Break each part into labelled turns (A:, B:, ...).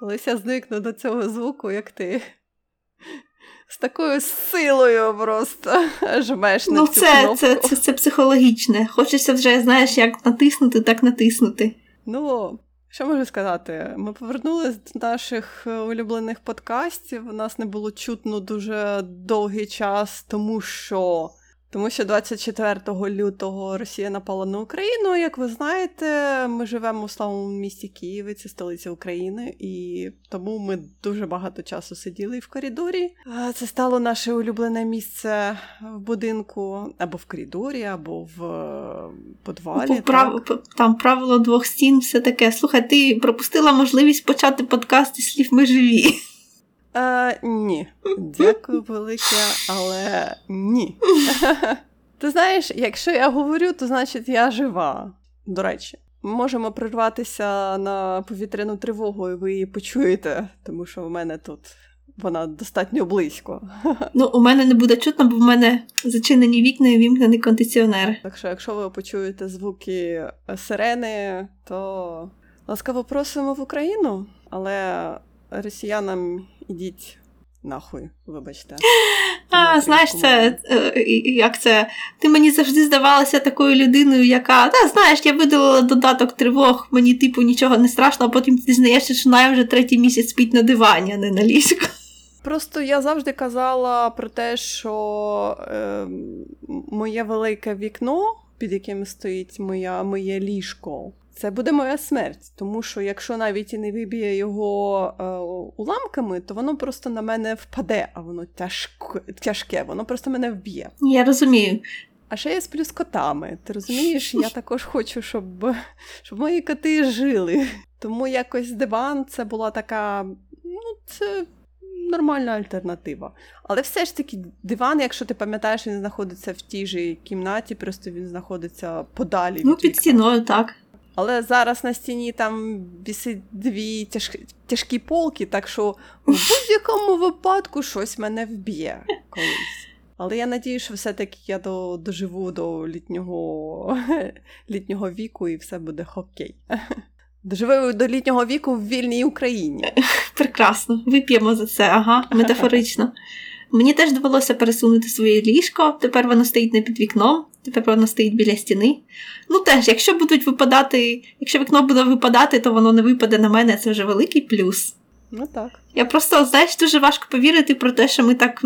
A: Колись я зникну до цього звуку, як ти. З такою силою просто жмеш
B: ну,
A: цю
B: це,
A: кнопку.
B: це, це, це психологічне. Хочеться вже, знаєш, як натиснути, так натиснути.
A: Ну, що можу сказати? Ми повернулися до наших е, улюблених подкастів. У нас не було чутно дуже довгий час, тому що тому що 24 лютого Росія напала на Україну. Як ви знаєте, ми живемо у славному місті Києві, це столиця України, і тому ми дуже багато часу сиділи в коридорі. Це стало наше улюблене місце в будинку, або в коридорі, або в е, подвалі.
B: Прав... Там правило двох стін, все таке. Слухай, ти пропустила можливість почати подкаст із слів ми живі.
A: Е, Ні. Дякую велике, але ні. Ти знаєш, якщо я говорю, то значить я жива. До речі, ми можемо прирватися на повітряну тривогу, і ви її почуєте, тому що в мене тут вона достатньо близько.
B: Ну, у мене не буде чутно, бо в мене зачинені вікна і вімкнений кондиціонер.
A: Так що, якщо ви почуєте звуки сирени, то ласкаво просимо в Україну, але росіянам ідіть нахуй, вибачте.
B: А, знаєш, це е, як це? Ти мені завжди здавалася такою людиною, яка та знаєш, я видалила додаток тривог, мені типу нічого не страшно, а потім ти дізнаєшся, що Ная вже третій місяць спить на дивані, а не на ліжку.
A: Просто я завжди казала про те, що е, моє велике вікно, під яким стоїть моя, моє ліжко, це буде моя смерть. Тому що якщо навіть і не виб'є його е, уламками, то воно просто на мене впаде, а воно тяжко, тяжке, воно просто мене вб'є.
B: Я розумію.
A: А ще я сплю з котами. Ти розумієш, я також хочу, щоб щоб мої коти жили. Тому якось диван це була така, ну, це нормальна альтернатива. Але все ж таки, диван, якщо ти пам'ятаєш, він знаходиться в тій же кімнаті, просто він знаходиться подалі.
B: Ну,
A: від
B: під стіною, так.
A: Але зараз на стіні там вісить дві тяжкі, тяжкі полки, так що в будь-якому випадку щось мене вб'є колись. Але я надію, що все-таки я до, доживу до літнього літнього віку і все буде хокей. Доживу до літнього віку в вільній Україні.
B: Прекрасно, вип'ємо за це, ага, метафорично. Мені теж довелося пересунути своє ліжко, тепер воно стоїть не під вікном, тепер воно стоїть біля стіни. Ну теж, якщо будуть випадати, якщо вікно буде випадати, то воно не випаде на мене, це вже великий плюс.
A: Ну так.
B: Я просто, знаєш, дуже важко повірити про те, що ми так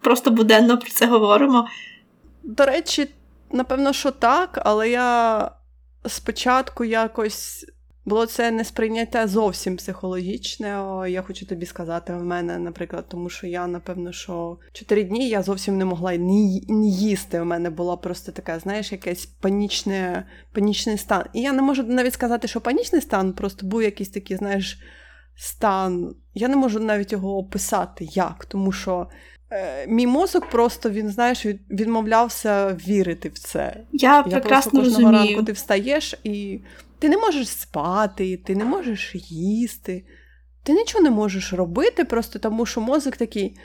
B: просто буденно про це говоримо.
A: До речі, напевно, що так, але я спочатку якось було це несприйняття зовсім психологічне. Я хочу тобі сказати, в мене, наприклад, тому що я, напевно, що чотири дні я зовсім не могла ні, ні їсти. У мене була просто така, знаєш, якийсь панічне, панічний стан. І я не можу навіть сказати, що панічний стан, просто був якийсь такий, знаєш, стан. Я не можу навіть його описати як, тому що. Е, мій мозок просто він, знаєш, відмовлявся вірити в це.
B: Я, я прекрасно просто кожного розумію.
A: ранку ти встаєш і ти не можеш спати, ти не можеш їсти, ти нічого не можеш робити, просто тому що мозок такий.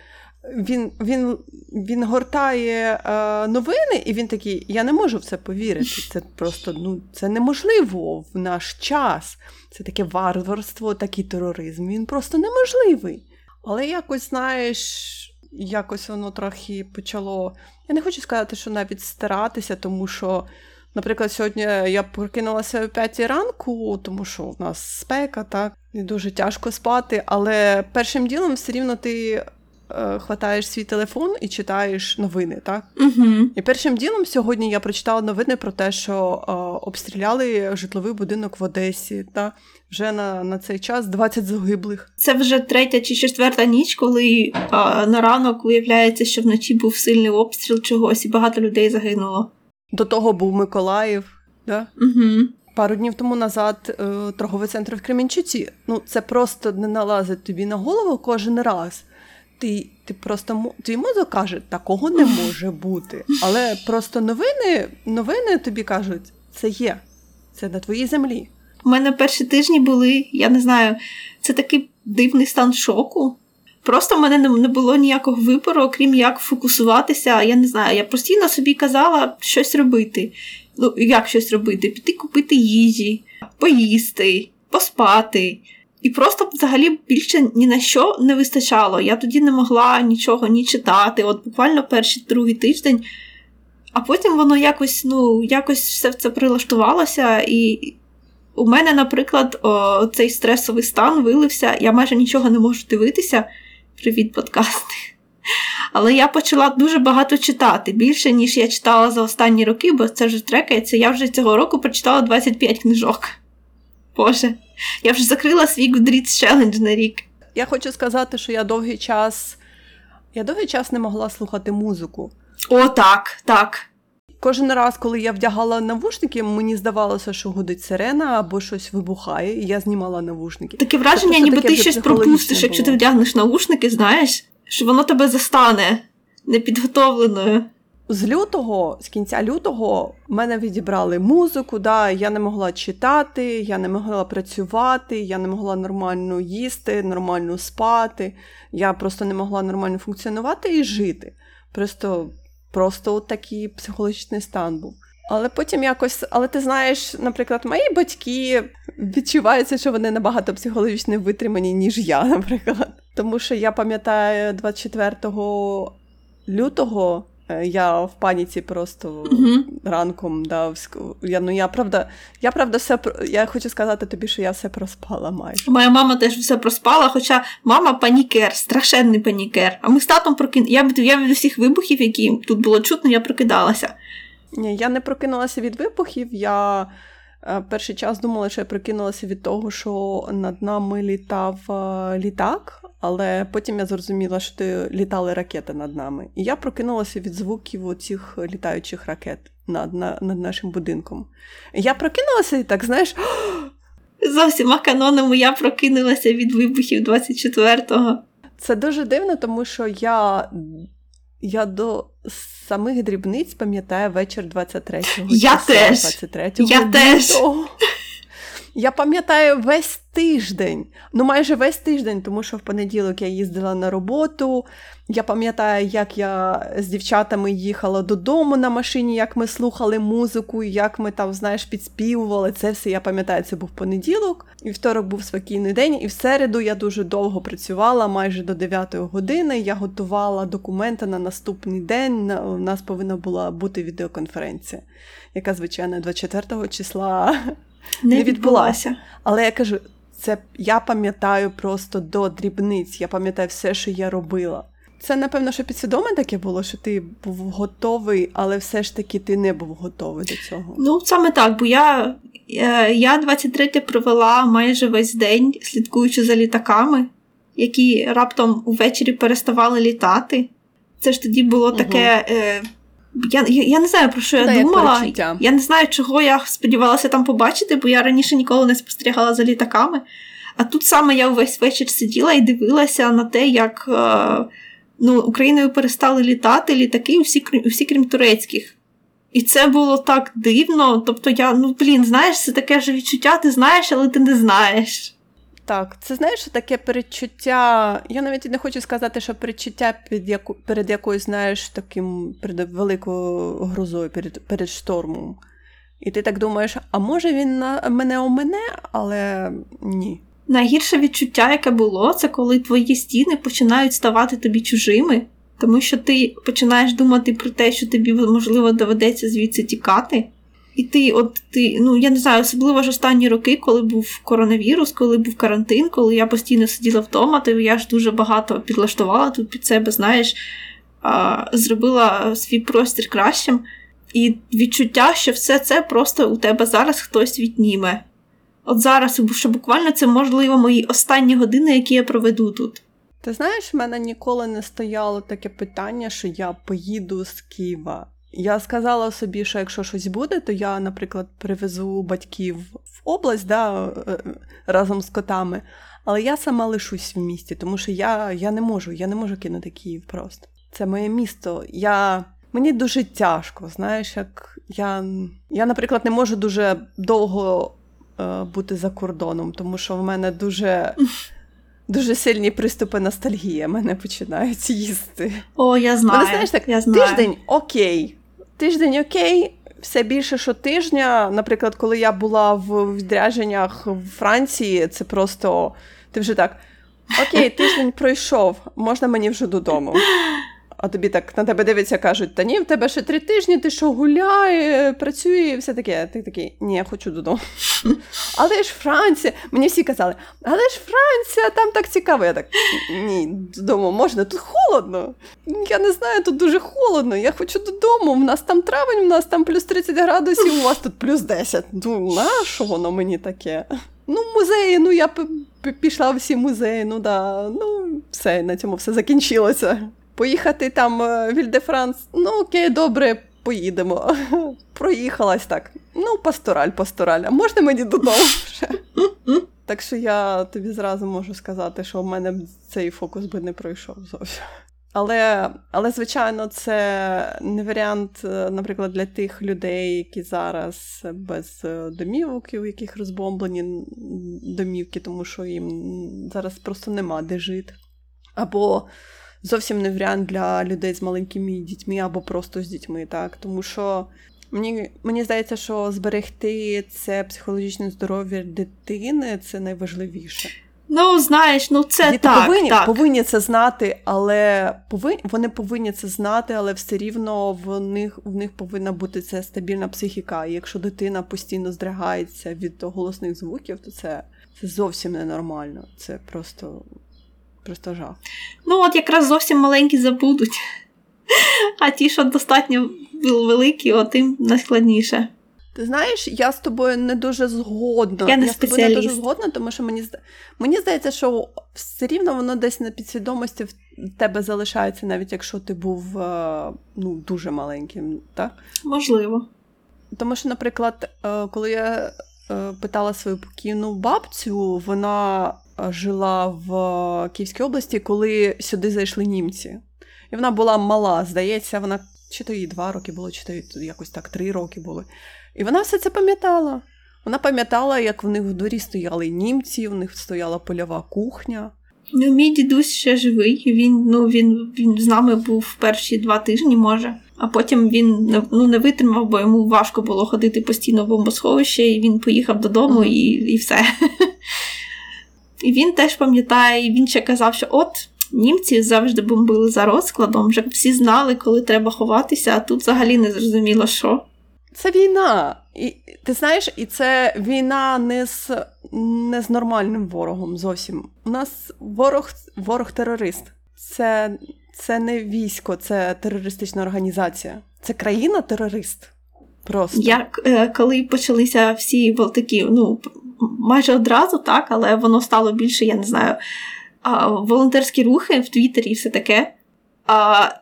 A: Він він, він гортає е, новини, і він такий: я не можу в це повірити. Це просто ну, це неможливо в наш час. Це таке варварство, такий тероризм. Він просто неможливий. Але якось, знаєш, якось воно трохи почало. Я не хочу сказати, що навіть старатися, тому що Наприклад, сьогодні я прокинулася о 5 ранку, тому що в нас спека, так, і дуже тяжко спати, але першим ділом все рівно ти е, хватаєш свій телефон і читаєш новини, так?
B: Угу.
A: І першим ділом сьогодні я прочитала новини про те, що е, обстріляли житловий будинок в Одесі. Та вже на на цей час 20 загиблих.
B: Це вже третя чи четверта ніч, коли е, на ранок виявляється, що вночі був сильний обстріл чогось, і багато людей загинуло.
A: До того був Миколаїв, да?
B: Угу.
A: пару днів тому назад е, торговий центр в Кремінчуці. Ну, це просто не налазить тобі на голову кожен раз. Ти ти просто твій мозок каже, такого не може бути. Але просто новини новини тобі кажуть, це є, це на твоїй землі.
B: У мене перші тижні були, я не знаю, це такий дивний стан шоку. Просто в мене не було ніякого вибору, окрім як фокусуватися. Я не знаю, я постійно собі казала щось робити. Ну, як щось робити? Піти купити їжі, поїсти, поспати. І просто взагалі більше ні на що не вистачало. Я тоді не могла нічого ні читати. От буквально перший другий тиждень, а потім воно якось ну, якось все це прилаштувалося, і у мене, наприклад, о, цей стресовий стан вилився, я майже нічого не можу дивитися. Привіт, подкасти. Але я почала дуже багато читати, більше, ніж я читала за останні роки, бо це вже трекається. Я вже цього року прочитала 25 книжок. Боже, я вже закрила свій Goodreads Challenge на рік.
A: Я хочу сказати, що я довгий час. Я довгий час не могла слухати музику.
B: О, так, так.
A: Кожен раз, коли я вдягала навушники, мені здавалося, що гудить сирена або щось вибухає, і я знімала навушники.
B: Таке враження,
A: Тобто
B: ніби
A: таке
B: ти щось пропустиш, якщо ти вдягнеш навушники, знаєш, що воно тебе застане непідготовленою.
A: З лютого, з кінця лютого, в мене відібрали музику, да, я не могла читати, я не могла працювати, я не могла нормально їсти, нормально спати. Я просто не могла нормально функціонувати і жити. Просто, просто от такий психологічний стан був. Але потім якось, але ти знаєш, наприклад, мої батьки відчуваються, що вони набагато психологічно витримані, ніж я, наприклад. Тому що я пам'ятаю 24 лютого. Е, Я в паніці просто
B: Мгм.
A: ранком да, я, ну, я правда, я правда все я хочу сказати тобі, що я все проспала майже.
B: Моя мама теж все проспала, хоча мама панікер, страшенний панікер. А ми з татом прокин... Я від, я від усіх вибухів, які тут було чутно, я прокидалася.
A: Ні, я не прокинулася від вибухів. Я перший час думала, що я прокинулася від того, що над нами літав е, літак, але потім я зрозуміла, що літали ракети над нами. І я прокинулася від звуків оцих літаючих ракет над, на- над нашим будинком. Я прокинулася і так, знаєш,
B: За всіма канонами я прокинулася від вибухів 24-го.
A: Це дуже дивно, тому що я, я до самих дрібниць пам'ятаю вечір 23-го.
B: Я теж.
A: 23-го
B: Я теж.
A: Я пам'ятаю весь тиждень, ну майже весь тиждень, тому що в понеділок я їздила на роботу. Я пам'ятаю, як я з дівчатами їхала додому на машині, як ми слухали музику, як ми там, знаєш, підспівували. Це все я пам'ятаю, це був понеділок. І вівторок був спокійний день. І в середу я дуже довго працювала, майже до 9 години. Я готувала документи на наступний день. У нас повинна була бути відеоконференція, яка, звичайно, 24 числа
B: Не,
A: Не
B: відбулася.
A: але я кажу, це я пам'ятаю просто до дрібниць, я пам'ятаю все, що я робила. Це, напевно, що підсвідоме таке було, що ти був готовий, але все ж таки ти не був готовий до цього.
B: Ну, саме так, бо я, е, я 23 провела майже весь день, слідкуючи за літаками, які раптом увечері переставали літати. Це ж тоді було таке. Е, я, я, я не знаю, про що я
A: Да,
B: думала.
A: перечуття.
B: Я не знаю, чого я сподівалася там побачити, бо я раніше ніколи не спостерігала за літаками. А тут саме я увесь вечір сиділа і дивилася на те, як е, ну, Україною перестали літати літаки, всі, крім- всі крім турецьких. І це було так дивно. Тобто, я, ну блін, знаєш, це таке ж відчуття, ти знаєш, але ти не знаєш.
A: Так, це знаєш таке передчуття. Я навіть не хочу сказати, що передчуття під яку, перед якоюсь, знаєш, таким перед великою грозою, перед, перед штормом. І ти так думаєш, а може він на мене у мене, але ні.
B: Найгірше відчуття, яке було, це коли твої стіни починають ставати тобі чужими, тому що ти починаєш думати про те, що тобі можливо доведеться звідси тікати. І ти, от ти, ну я не знаю, особливо ж останні роки, коли був коронавірус, коли був карантин, коли я постійно сиділа вдома, то я ж дуже багато підлаштувала тут під себе, знаєш, а, зробила свій простір кращим. І відчуття, що все це просто у тебе зараз хтось відніме. От зараз, що буквально це можливо мої останні години, які я проведу тут.
A: Ти знаєш, в мене ніколи не стояло таке питання, що я поїду з Києва. Я сказала собі, що якщо щось буде, то я, наприклад, привезу батьків в область да, е, разом з котами. Але я сама лишусь в місті, тому що я, я не можу, я не можу кинути Київ просто. Це моє місто. Я... Мені дуже тяжко, знаєш, як я, я, наприклад, не можу дуже довго е, бути за кордоном, тому що в мене дуже. Дуже сильні приступи ностальгії мене починають їсти.
B: О, я знаю.
A: Мене, знаєш, так,
B: я знаю.
A: Тиждень окей. Тиждень окей, все більше щотижня, наприклад, коли я була в відрядженнях в Франції, це просто ти вже так. Окей, тиждень пройшов, можна мені вже додому. А тобі так на тебе дивиться, кажуть, та ні, в тебе ще три тижні, ти що гуляє, працює, і все таке. Ти такий, ні, я хочу додому. Але ж Франція, мені всі казали, але ж Франція, там так цікаво. Я так ні, додому можна, тут холодно. Я не знаю, тут дуже холодно. Я хочу додому. У нас там травень, у нас там плюс 30 градусів, у вас тут плюс 10. Ну, на що воно мені таке? Ну, музеї, ну я пішла всі музеї, ну да, ну все, на цьому все закінчилося. Поїхати там е, в Іль-де-Франс, ну окей, добре, поїдемо. Проїхалась так. Ну, пастораль, пастораль. А можна мені додому вже? Так що я тобі зразу можу сказати, що в мене цей фокус би не пройшов зовсім. Але, але, звичайно, це не варіант, е, наприклад, для тих людей, які зараз без е, домівок, у яких розбомблені домівки, тому що їм зараз просто нема де жити. Або зовсім не варіант для людей з маленькими дітьми, або просто з дітьми, так. Тому що мені мені здається, що зберегти це психологічне здоров'я дитини це найважливіше.
B: Ну, знаєш, ну це
A: Діти
B: так,
A: повинні
B: так.
A: повинні це знати, але повинні, вони повинні це знати, але все рівно в них в них повинна бути ця стабільна психіка. І якщо дитина постійно здригається від голосних звуків, то це це зовсім ненормально. Це просто просто жах.
B: Ну, от якраз зовсім маленькі забудуть. А ті, що достатньо великі, от тим найскладніше.
A: Ти знаєш, я з тобою не дуже згодна.
B: Я не
A: я з тобою не дуже згодна, тому що мені мені здається, що все рівно воно десь на підсвідомості в тебе залишається, навіть якщо ти був е, ну, дуже маленьким. так?
B: Можливо.
A: Тому що, наприклад, е, коли я е, питала свою покійну бабцю, вона жила в Київській області, коли сюди зайшли німці. І вона була мала, здається, вона чи то їй два роки було, чи то якось так три роки були. І вона все це пам'ятала. Вона пам'ятала, як в них в дворі стояли німці, в них стояла польова кухня.
B: Ну, мій дідусь ще живий. Він ну, він, він з нами був перші два тижні, може. А потім він ну, не витримав, бо йому важко було ходити постійно в бомбосховище, і він поїхав додому і і все. І він теж пам'ятає, він ще казав, що от німці завжди бомбили за розкладом, вже всі знали, коли треба ховатися, а тут взагалі не зрозуміло, що.
A: Це війна. І ти знаєш, і це війна не з не з нормальним ворогом зовсім. У нас ворог ворог терорист. Це це не військо, це терористична організація. Це країна-терорист. Просто.
B: Як е, коли почалися всі такі, ну майже одразу, так, але воно стало більше, я не знаю, волонтерські рухи в Твіттері і все таке.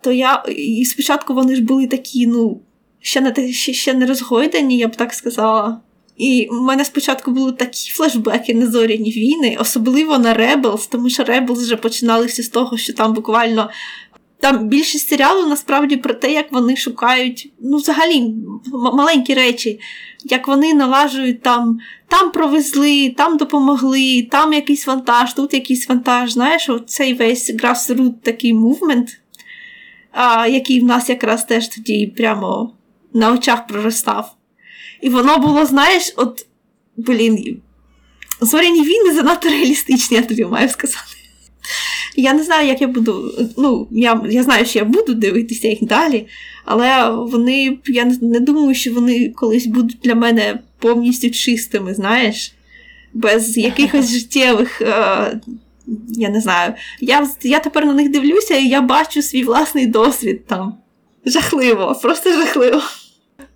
B: То я і спочатку вони ж були такі, ну ще не ще, ще не розгойдені, я б так сказала. І в мене спочатку були такі флешбеки на зоряні війни, особливо на Rebels, тому що Rebels вже починалися з того, що там буквально там більшість серіалу насправді про те, як вони шукають, ну, взагалі, м- маленькі речі, як вони налажують там, там провезли, там допомогли, там якийсь вантаж, тут якийсь вантаж. Знаєш, цей весь grassroot такий мувмент, який в нас якраз теж тоді прямо на очах проростав. І воно було, знаєш, от, блін, зоряні війни занадто реалістичні, я тобі маю сказати. Я не знаю, як я буду. Ну, я я знаю, що я буду дивитися їх далі, але вони, я не думаю, що вони колись будуть для мене повністю чистими, знаєш, без якихось життєвих. Е, я не знаю. Я я тепер на них дивлюся і я бачу свій власний досвід там. Жахливо, просто жахливо.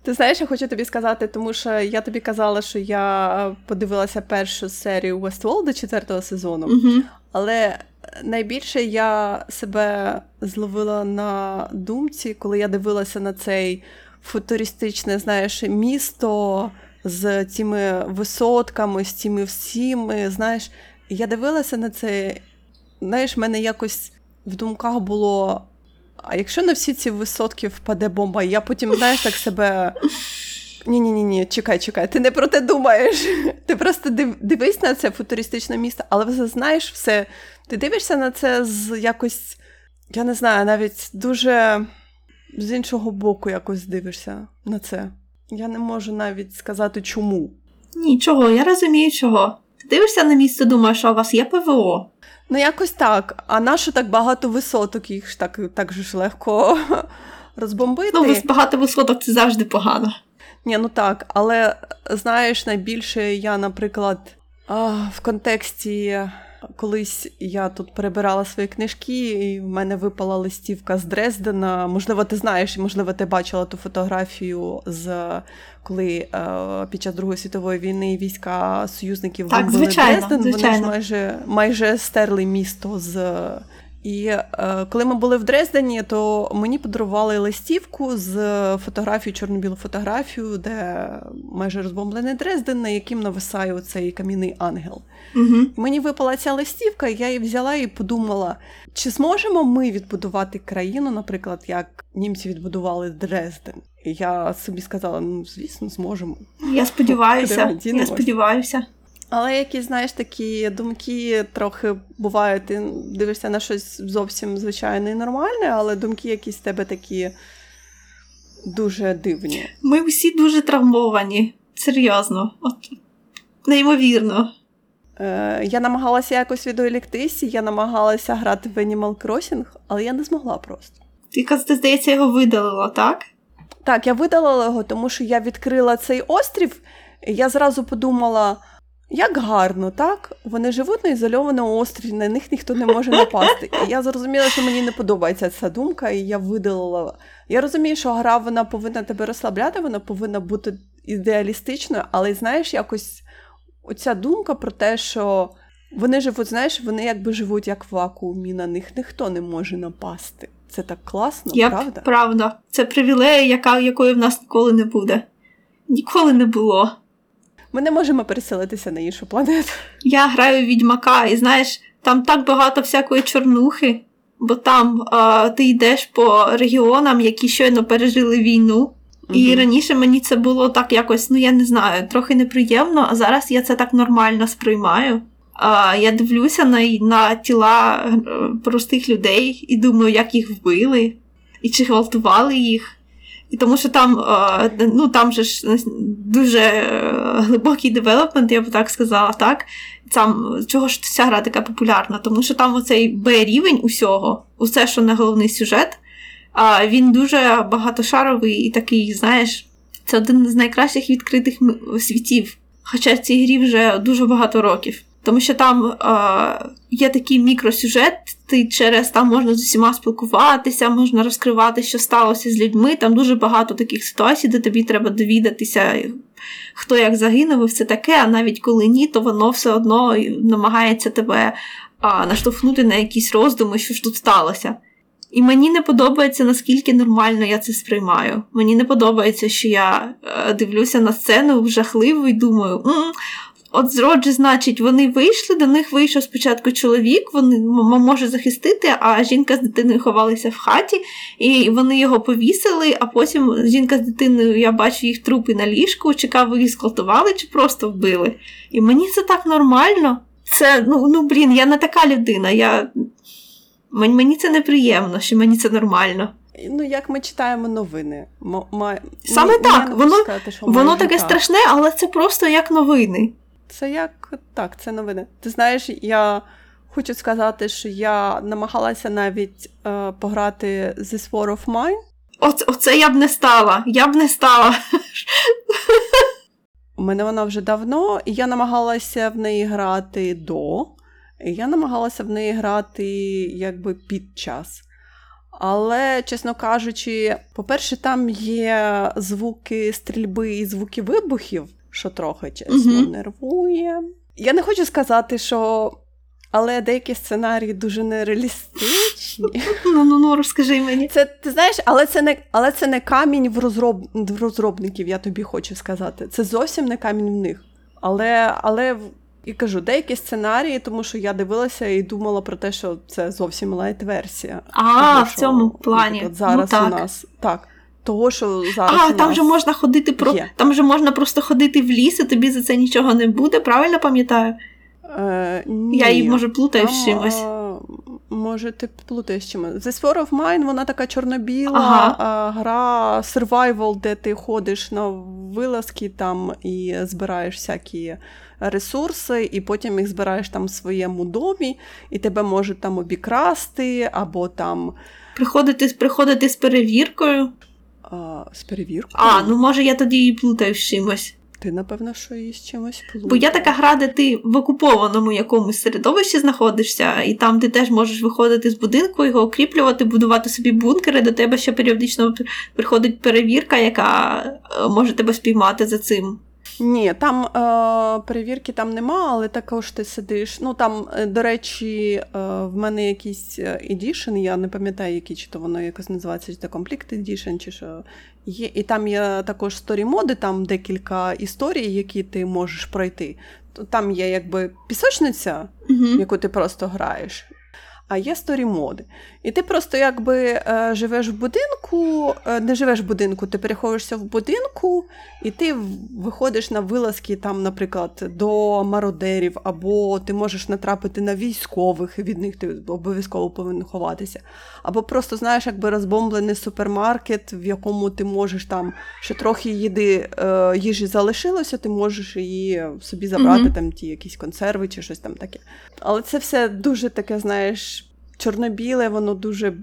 A: Ти знаєш, я хочу тобі сказати, тому що я тобі казала, що я подивилася першу серію Westworld четвертого сезону,
B: угу.
A: але найбільше я себе зловила на думці, коли я дивилася на цей футуристичне, знаєш, місто з цими висотками, з цими всіми. Знаєш, я дивилася на це, знаєш, в мене якось в думках було. А якщо на всі ці висотки впаде бомба, я потім, знаєш, так себе. Ні-ні, ні, ні, чекай, чекай, ти не про те думаєш. Ти просто дивись на це футуристичне місто, але вже знаєш все. Ти дивишся на це з якось, я не знаю, навіть дуже з іншого боку якось дивишся на це. Я не можу навіть сказати чому.
B: Нічого, я розумію, чого. Ти дивишся на місце, думаєш, що у вас є ПВО.
A: Ну, якось так. А нащо так багато висоток, їх ж так, так же ж легко розбомбити.
B: Ну, багато висоток це завжди погано.
A: Ні, ну так, але знаєш, найбільше я, наприклад, в контексті колись я тут перебирала свої книжки, і в мене випала листівка з Дрездена. Можливо, ти знаєш, можливо, ти бачила ту фотографію з коли е, під час Другої світової війни війська союзників
B: так, звичайно,
A: Дрезден.
B: Звичайно.
A: Вони ж майже майже стерли місто з і е, коли ми були в Дрездені, то мені подарували листівку з фотографією, чорно-білу фотографію, де майже розбомблений Дрезден, на яким нависає цей кам'яний ангел.
B: Угу.
A: Мені випала ця листівка, я її взяла і подумала: чи зможемо ми відбудувати країну, наприклад, як німці відбудували Дрезден? І я собі сказала: ну, звісно, зможемо.
B: Я сподіваюся, я сподіваюся.
A: Але якісь, знаєш, такі думки трохи бувають, ти дивишся на щось зовсім звичайне і нормальне, але думки якісь в тебе такі дуже дивні.
B: Ми всі дуже травмовані, серйозно, От, неймовірно.
A: Е, Я намагалася якось відволіктися, я намагалася грати в Animal Crossing, але я не змогла просто.
B: Ти, ти здається, його видалила, так?
A: Так, я видалила його, тому що я відкрила цей острів, і я зразу подумала. Як гарно, так? Вони живуть на ізольованому острові, на них ніхто не може напасти. І я зрозуміла, що мені не подобається ця думка, і я видалила. Я розумію, що гра вона повинна тебе розслабляти, вона повинна бути ідеалістичною, але знаєш, якось оця думка про те, що вони живуть, знаєш, вони якби живуть як в вакуумі, на них ніхто не може напасти. Це так класно,
B: Як
A: правда?
B: Правда. Це привілея, яка, якої в нас ніколи не буде. Ніколи не було.
A: Ми не можемо переселитися на іншу планету.
B: Я граю відьмака, і знаєш, там так багато всякої чорнухи, бо там а, ти йдеш по регіонам, які щойно пережили війну. Угу. І раніше мені це було так якось, ну я не знаю, трохи неприємно, а зараз я це так нормально сприймаю. А, Я дивлюся на на тіла е, простих людей і думаю, як їх вбили, і чи гвалтували їх. І тому що там ну, там же ж дуже е, глибокий девелопмент, я б так сказала, так? Там, Чого ж ця гра така популярна? Тому що там оцей Б-рівень усього, усе, що не головний сюжет, він дуже багатошаровий і такий, знаєш, це один з найкращих відкритих світів. Хоча цій грі вже дуже багато років. Тому що там е, є такий мікросюжет, ти через там можна з усіма спілкуватися, можна розкривати, що сталося з людьми. Там дуже багато таких ситуацій, де тобі треба довідатися, хто як загинув, і все таке, а навіть коли ні, то воно все одно намагається тебе а, наштовхнути на якісь роздуми, що ж тут сталося. І мені не подобається, наскільки нормально я це сприймаю. Мені не подобається, що я е, дивлюся на сцену жахливо і думаю, От зроджі, значить, вони вийшли, до них вийшов спочатку чоловік, вони може захистити, а жінка з дитиною ховалися в хаті, і вони його повісили, а потім жінка з дитиною, я бачу їх трупи на ліжку, чекав, їх скалтували чи просто вбили. І мені це так нормально. Це, ну, ну блін, я не така людина. я... Мені це неприємно, що мені це нормально.
A: Ну, як ми читаємо новини. М- м-
B: Саме ну, так, воно сказати, воно таке так. страшне, але це просто як новини.
A: Це як так, це новини. Ти знаєш, я хочу сказати, що я намагалася навіть е, пограти This War of Mine.
B: Оце, оце я б не стала. Я б не стала.
A: У мене вона вже давно, і я намагалася в неї грати до. І я намагалася в неї грати якби під час. Але, чесно кажучи, по-перше, там є звуки стрільби і звуки вибухів що трохи чесно uh нервує. Я не хочу сказати, що. Але деякі сценарії дуже нереалістичні.
B: Ну ну ну розкажи мені.
A: Це ти знаєш, але це не але це не камінь в розроб, в розробників, я тобі хочу сказати. Це зовсім не камінь в них. Але але і кажу, деякі сценарії, тому що я дивилася і думала про те, що це зовсім light-версія.
B: А, того, в цьому плані.
A: От зараз
B: ну, так.
A: у нас так того, що зараз.
B: А, там же можна ходити про є. там же можна просто ходити в ліс, і тобі за це нічого не буде, правильно пам'ятаю?
A: Е, ні.
B: Я її може плутаю з чимось.
A: Може, ти плутаєш чимось. The Sphere of Mine, вона така чорно-біла ага. гра survival, де ти ходиш на вилазки там і збираєш всякі ресурси, і потім їх збираєш там в своєму домі, і тебе можуть там обікрасти, або там.
B: Приходити приходити з перевіркою.
A: А, З перевіркою?
B: А, ну може я тоді і плутаю з чимось.
A: Ти, напевно, що її з чимось плутаєш.
B: Бо я така гра, де ти в окупованому якомусь середовищі знаходишся, і там ти теж можеш виходити з будинку, його окріплювати, будувати собі бункери. До тебе ще періодично приходить перевірка, яка е, може тебе спіймати за цим.
A: Ні, там е, перевірки там нема, але також ти сидиш. Ну там, е, до речі, е, в мене якийсь едішн, я не пам'ятаю, який чи то воно якось називається, чи це Complete Edition, чи що є. І там є також сторі-моди, там декілька історій, які ти можеш пройти. Там є якби пісочниця, uh яку ти просто граєш а є сторі-моди. І ти просто якби е, живеш в будинку, е, не живеш в будинку, ти переходишся в будинку, і ти виходиш на вилазки, там, наприклад, до мародерів, або ти можеш натрапити на військових, і від них ти обов'язково повинен ховатися. Або просто, знаєш, якби розбомблений супермаркет, в якому ти можеш там ще трохи їди, е, їжі залишилося, ти можеш її собі забрати, mm-hmm. там ті якісь консерви чи щось там таке. Але це все дуже таке, знаєш чорно-біле, воно дуже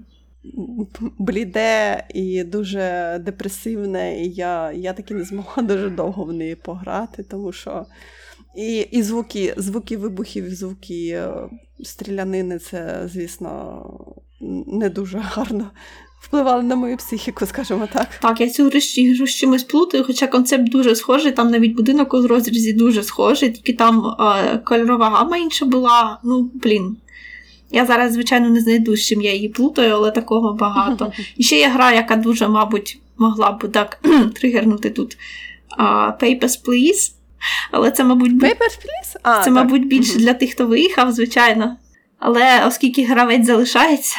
A: бліде і дуже депресивне. І я я таки не змогла дуже довго в неї пограти, тому що. І і звуки звуки вибухів, звуки е, стрілянини, це, звісно, не дуже гарно впливали на мою психіку, скажімо так.
B: Так, я цю гру з чимось плутаю, хоча концепт дуже схожий, там навіть будинок у розрізі дуже схожий, тільки там е, кольорова гама інша була. Ну, блін, я зараз, звичайно, не знайду, з чим я її плутаю, але такого багато. І ще є гра, яка дуже, мабуть, могла б так тригернути тут uh, Papers, Please. Але це, мабуть,
A: Papers, Please? А,
B: це, так. мабуть, більше для тих, хто виїхав, звичайно. Але оскільки гравець залишається,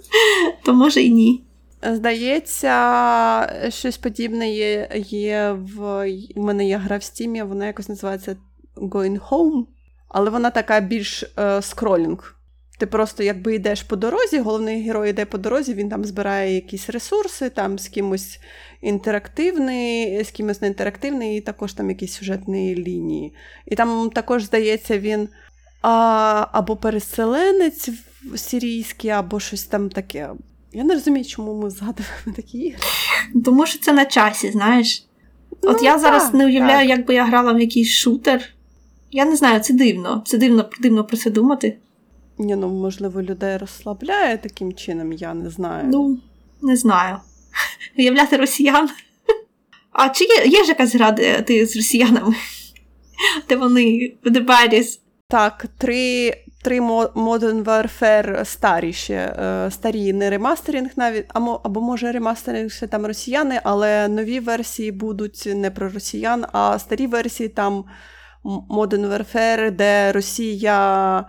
B: то може і ні.
A: Здається, щось подібне є є в У мене є гра в стімі, вона якось називається Going Home, але вона така більш е, скролінг. Ти просто якби йдеш по дорозі, головний герой йде по дорозі, він там збирає якісь ресурси, там з кимось інтерактивний, з кимось не інтерактивний, і також там якісь сюжетні лінії. І там також, здається, він а, або переселенець сирійський, або щось там таке. Я не розумію, чому ми згадуємо такі ігри.
B: Тому що це на часі, знаєш. От ну, я так, зараз не уявляю, так. якби я грала в якийсь шутер. Я не знаю, це дивно. Це дивно дивно про це думати.
A: Ні, ну можливо, людей розслабляє таким чином, я не знаю.
B: Ну, не знаю. Уявляти росіян. А чи є є ж якась гра, де ти з росіянами? Де вони в Дебаріс?
A: Так, три три Modern Warfare старі ще. Е, старі не ремастеринг навіть, або, або може ремастеринг ще там росіяни, але нові версії будуть не про росіян, а старі версії там Modern Warfare, де Росія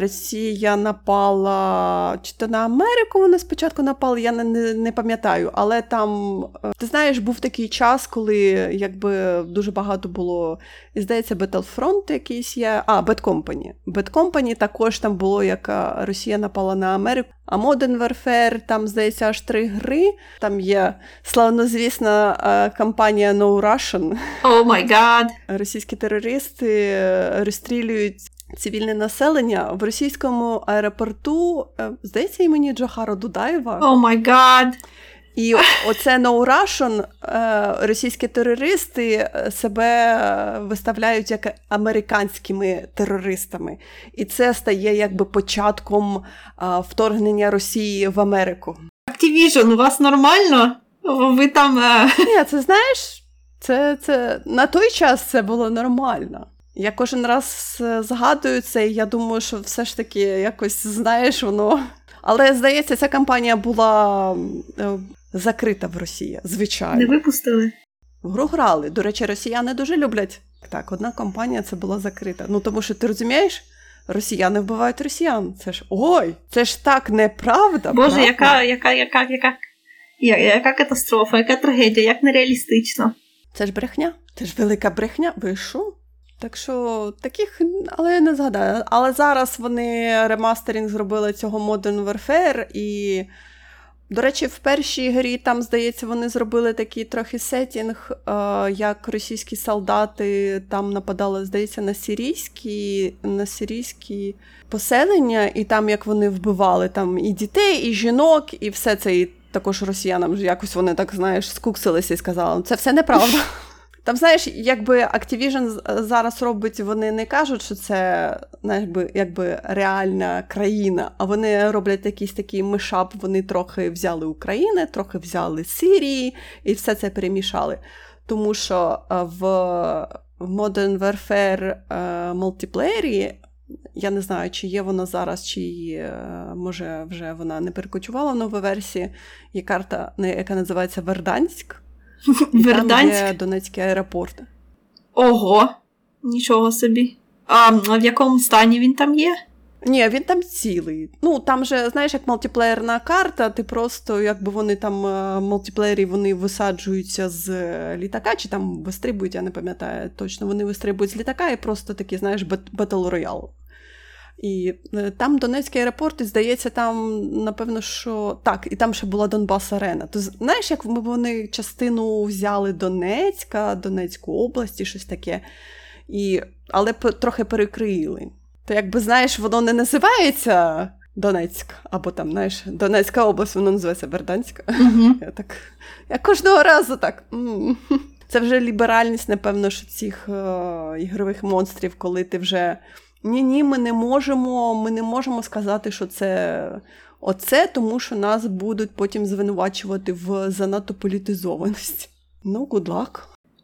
A: Росія напала чи то на Америку вони спочатку напали, я не, не не, пам'ятаю. Але там, е, ти знаєш, був такий час, коли якби дуже багато було, і здається, Battlefront якийсь є. А, Bad Company. Bad Company також там було, як Росія напала на Америку. А Modern Warfare, там, здається, аж три гри. Там є славнозвісна е, кампанія No Russian.
B: Oh my God!
A: Російські терористи е, розстрілюють цивільне населення в російському аеропорту, е, здається, імені Джохара Дудаєва.
B: Oh my God!
A: І оце No Russian, е, російські терористи е, себе виставляють як американськими терористами. І це стає якби початком вторгнення Росії в Америку.
B: Activision, у вас нормально? Ви там.
A: Ні, це знаєш, це, це на той час це було нормально. Я кожен раз е, згадую це, і я думаю, що все ж таки якось знаєш воно. Але здається, ця кампанія була е, закрита в Росії, звичайно.
B: Не випустили.
A: Гру грали. До речі, росіяни дуже люблять. Так, одна компанія це була закрита. Ну тому що ти розумієш, росіяни вбивають росіян. Це ж ой, це ж так неправда.
B: Боже,
A: правда?
B: яка яка, яка, яка, яка катастрофа, яка трагедія, як нереалістично.
A: Це ж брехня. Це ж велика брехня. Ви що? Так що таких, але я не згадаю. Але зараз вони ремастеринг зробили цього Modern Warfare, і, до речі, в першій грі там, здається, вони зробили такий трохи сетінг, е, як російські солдати там нападали, здається, на сирійські, на сирійські поселення, і там як вони вбивали там і дітей, і жінок, і все це. І також росіянам якось вони так, знаєш, скуксилися і сказали, це все неправда. Там, знаєш, якби Activision зараз робить, вони не кажуть, що це знаєш, якби реальна країна, а вони роблять якийсь такий мишап, вони трохи взяли України, трохи взяли Сирії і все це перемішали. Тому що е, в Modern Warfare е, мультиплеєрі, я не знаю, чи є вона зараз, чи е, може вже вона не перекочувала в нову версії. Є карта, яка називається Верданськ.
B: Верданськ? Там
A: є Донецький аеропорт.
B: Ого, нічого собі. А в якому стані він там є?
A: Ні, він там цілий. Ну, там же, знаєш, як мультиплеєрна карта, ти просто, якби вони там е, мультиплеєрі вони висаджуються з літака, чи там вистрибують, я не пам'ятаю точно. Вони вистрибують з літака і просто такий, знаєш, battle royale. І е, там Донецький аеропорт, і здається, там, напевно, що так, і там ще була Донбас Арена. То знаєш, як вони частину взяли Донецька, Донецьку області, щось таке, і, але трохи перекрили. То, якби знаєш, воно не називається Донецьк, або там, знаєш, Донецька область, воно називається Берданська.
B: Uh-huh.
A: Я так, я кожного разу так. Це вже ліберальність, напевно, що цих е- ігрових монстрів, коли ти вже. Ні, ні, ми не можемо, ми не можемо сказати, що це оце, тому що нас будуть потім звинувачувати в занадто політизованості. Ну, good luck.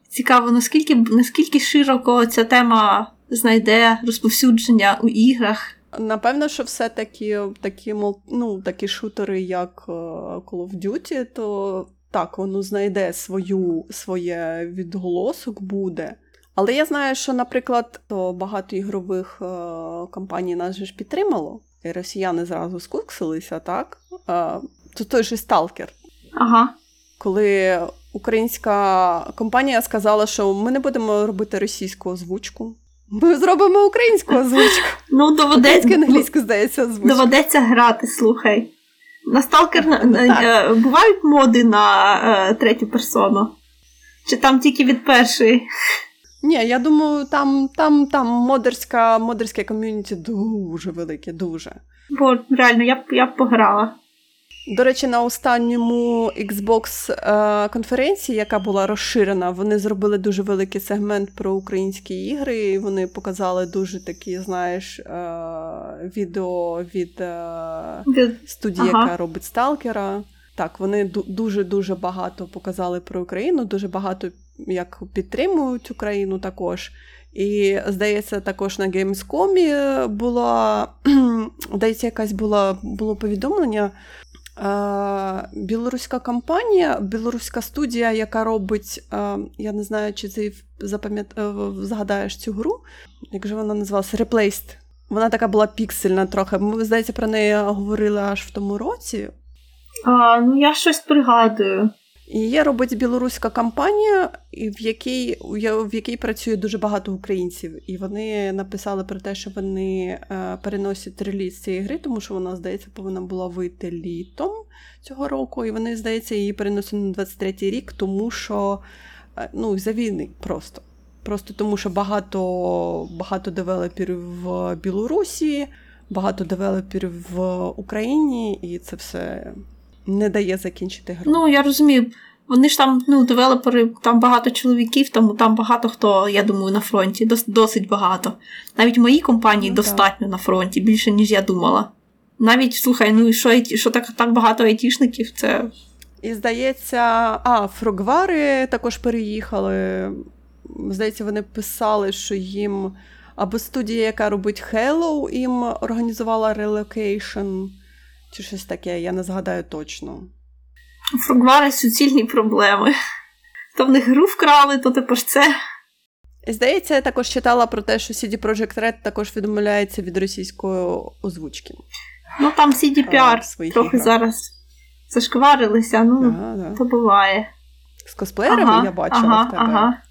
B: Цікаво, наскільки наскільки широко ця тема знайде розповсюдження у іграх.
A: Напевно, що все-таки такі ну, такі шутери, як е, Call of Duty, то так, воно знайде свою, своє відголосок буде. Але я знаю, що, наприклад, багато ігрових е, компаній нас же ж підтримало, і росіяни зразу скуксилися, так? Е, то той же Сталкер.
B: Ага.
A: Коли українська компанія сказала, що ми не будемо робити російську озвучку. Ми зробимо українську озвучку.
B: Ну, доведеться
A: англійську, здається, озвучку.
B: Доведеться грати, слухай. На Сталкер ну, е, бувають моди на е, третю персону? Чи там тільки від першої?
A: Ні, я думаю, там там, там модерська, модерське ком'юніті дуже велике, дуже.
B: Бо реально я б я б пограла.
A: До речі, на останньому Xbox е, конференції, яка була розширена, вони зробили дуже великий сегмент про українські ігри. і Вони показали дуже такі, знаєш, е, відео від е, студії, ага. яка робить Сталкера. Так, вони дуже дуже багато показали про Україну, дуже багато як підтримують Україну також. І, здається, також на Gamescom було, здається, якась була було повідомлення. Білоруська компанія, білоруська студія, яка робить, я не знаю, чи ти. Е, згадаєш цю гру, як же вона називалася Replaced. Вона така була піксельна трохи. Ми, здається, про неї говорили аж в тому році.
B: А, Ну, я щось пригадую.
A: Її робить білоруська компанія, в якій в якій працює дуже багато українців. І вони написали про те, що вони е, переносять реліз цієї гри, тому що вона, здається, повинна була вийти літом цього року. І вони, здається, її переносять на 23-й рік, тому що е, ну, за війни просто. Просто тому, що багато багато девелоперів в Білорусі, багато девелоперів в Україні, і це все не дає закінчити гру.
B: Ну, я розумію. Вони ж там, ну, девелопери, там багато чоловіків, тому там багато хто, я думаю, на фронті, дос, досить багато. Навіть в моїй компанії ну, достатньо так. на фронті, більше, ніж я думала. Навіть, слухай, ну і що що так так багато айтішників, це.
A: І здається, а, Frogwares також переїхали. Здається, вони писали, що їм або студія, яка робить Hello, їм організувала relocation. Чи щось таке, я не згадаю точно.
B: У Frogwares суцільні проблеми. То в них гру вкрали, то тепер це.
A: Здається, я також читала про те, що CD Projekt Red також відмовляється від російської озвучки.
B: Ну там CDPR трохи іграх. зараз зашкварилися, ну ага, то буває.
A: З косплеєрами ага, я бачила ага, в тебе. Ага.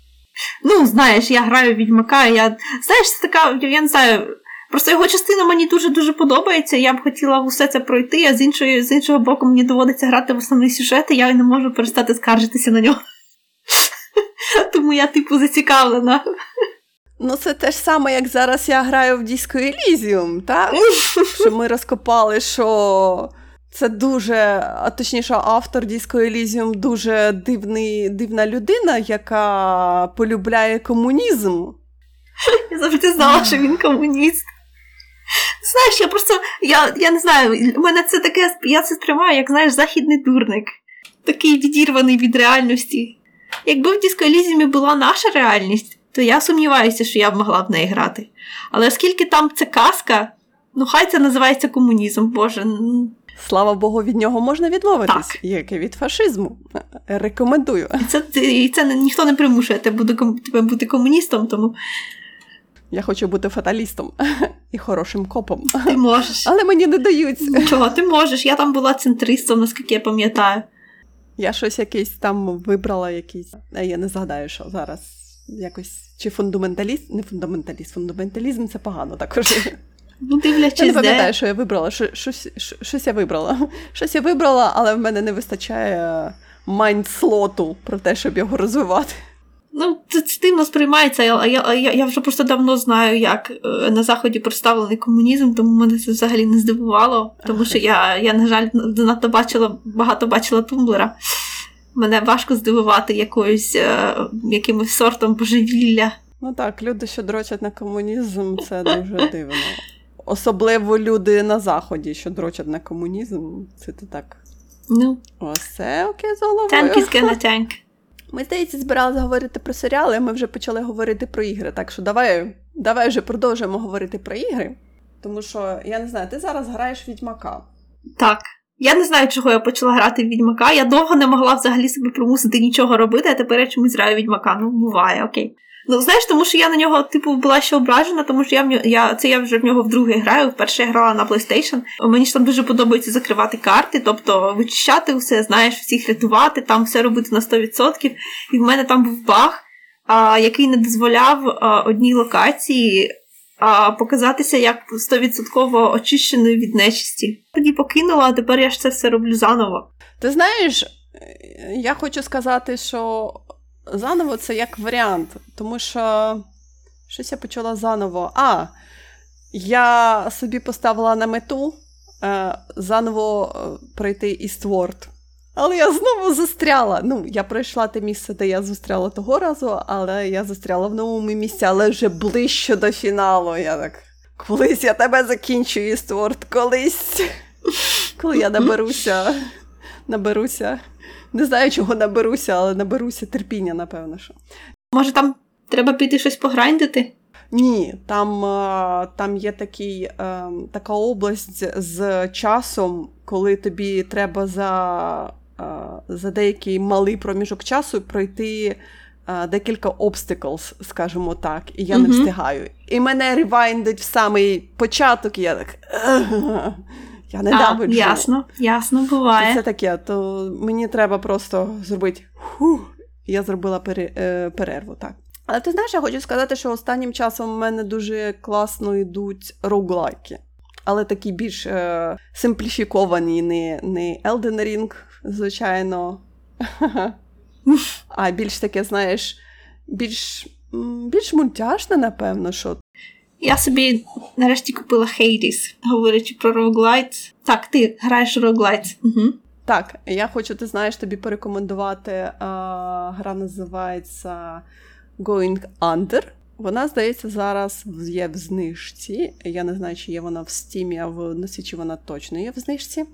B: Ну, знаєш, я граю в Відьмака, я. Знаєш, це така, я не знаю. Просто його частина мені дуже-дуже подобається. Я б хотіла усе це пройти, а з іншої, з іншого боку, мені доводиться грати в основний сюжет, і я не можу перестати скаржитися на нього. Тому я, типу, зацікавлена.
A: Ну, це те ж саме, як зараз я граю в Disco Elysium, так? Що ми розкопали, що це дуже, а точніше, автор Disco Elysium дуже дивний, дивна людина, яка полюбляє комунізм.
B: Я завжди знала, що він комуніст. Знаєш, я просто, я я не знаю, у мене це таке, я це сприймаю, як знаєш, західний дурник, такий відірваний від реальності. Якби в дискоелізмі була наша реальність, то я сумніваюся, що я б могла в неї грати. Але оскільки там це казка, ну хай це називається комунізм, Боже.
A: Слава Богу, від нього можна відмовитись, так. як і від фашизму. Рекомендую.
B: І це і це ніхто не примушує тебе бути комуністом, тому.
A: Я хочу бути фаталістом і хорошим копом.
B: Ти можеш.
A: Але мені не дають.
B: Чого, ти можеш? Я там була центристом, наскільки я пам'ятаю.
A: Я щось якийсь там вибрала, якийсь. Я не згадаю, що зараз якось. Чи фундаменталіст? Не фундаменталіст. Фундаменталізм це погано також.
B: Ну, дивлячись, Я
A: не пам'ятаю, що я вибрала. Щось, щось я вибрала. Щось я вибрала, але в мене не вистачає майндслоту про те, щоб його розвивати.
B: Ну, це стильно сприймається, а я, я я, вже просто давно знаю, як е, на Заході представлений комунізм, тому мене це взагалі не здивувало, тому що я, я на жаль, занадто бачила, багато бачила тумблера. Мене важко здивувати якоюсь, е, якимось сортом божевілля.
A: Ну так, люди, що дрочать на комунізм, це дуже дивно. Особливо люди на Заході, що дрочать на комунізм, це ти так.
B: Ну.
A: Оце окей, з головою.
B: Tank is gonna tank.
A: Ми, здається, збиралися говорити про серіали, а ми вже почали говорити про ігри. Так що давай давай вже продовжуємо говорити про ігри. Тому що, я не знаю, ти зараз граєш Відьмака.
B: Так. Я не знаю, чого я почала грати в Відьмака. Я довго не могла взагалі собі примусити нічого робити, а тепер я чомусь граю Відьмака. Ну, буває, окей. Ну, знаєш, тому що я на нього, типу, була ще ображена, тому що я в нього, я, це я вже в нього вдруге граю. Вперше я грала на PlayStation. Мені ж там дуже подобається закривати карти, тобто вичищати все, знаєш, всіх рятувати, там все робити на 100%. І в мене там був баг, а, який не дозволяв а, одній локації а, показатися як 100% очищеною від нечисті. Тоді покинула, а тепер я ж це все роблю заново.
A: Ти знаєш, я хочу сказати, що заново це як варіант, тому що щось я почала заново. А, я собі поставила на мету е, заново е, пройти Eastward. Але я знову застряла. Ну, я пройшла те місце, де я застряла того разу, але я застряла в новому місці, але вже ближче до фіналу. Я так. Колись я тебе закінчу, Eastward, колись. Коли я наберуся, наберуся не знаю, чого наберуся, але наберуся терпіння, напевно. що.
B: Може, там треба піти щось пограйндити?
A: Ні, там там є такий, е, така область з часом, коли тобі треба за е, за деякий малий проміжок часу пройти е, декілька obstacles, скажімо так, і я uh-huh. не встигаю. І мене ревайндить в самий початок, і я так. Я ненавиджу.
B: А, Ясно, ясно, буває.
A: Це таке, то мені треба просто зробити хух, я зробила е, перерву, так. Але ти знаєш, я хочу сказати, що останнім часом в мене дуже класно йдуть роуглайки. Але такі більш е, симпліфіковані, не не Elden Ring, звичайно. А більш таке, знаєш, більш більш мультяшне, напевно, що
B: я собі нарешті купила Hades, говорячи про roguelite. Так, ти граєш roguelite. Угу.
A: Так, я хочу, ти знаєш, тобі порекомендувати. А, Гра називається Going Under. Вона, здається, зараз є в знижці. Я не знаю, чи є вона в Steam і, а в носі, чи вона точно є в знижці.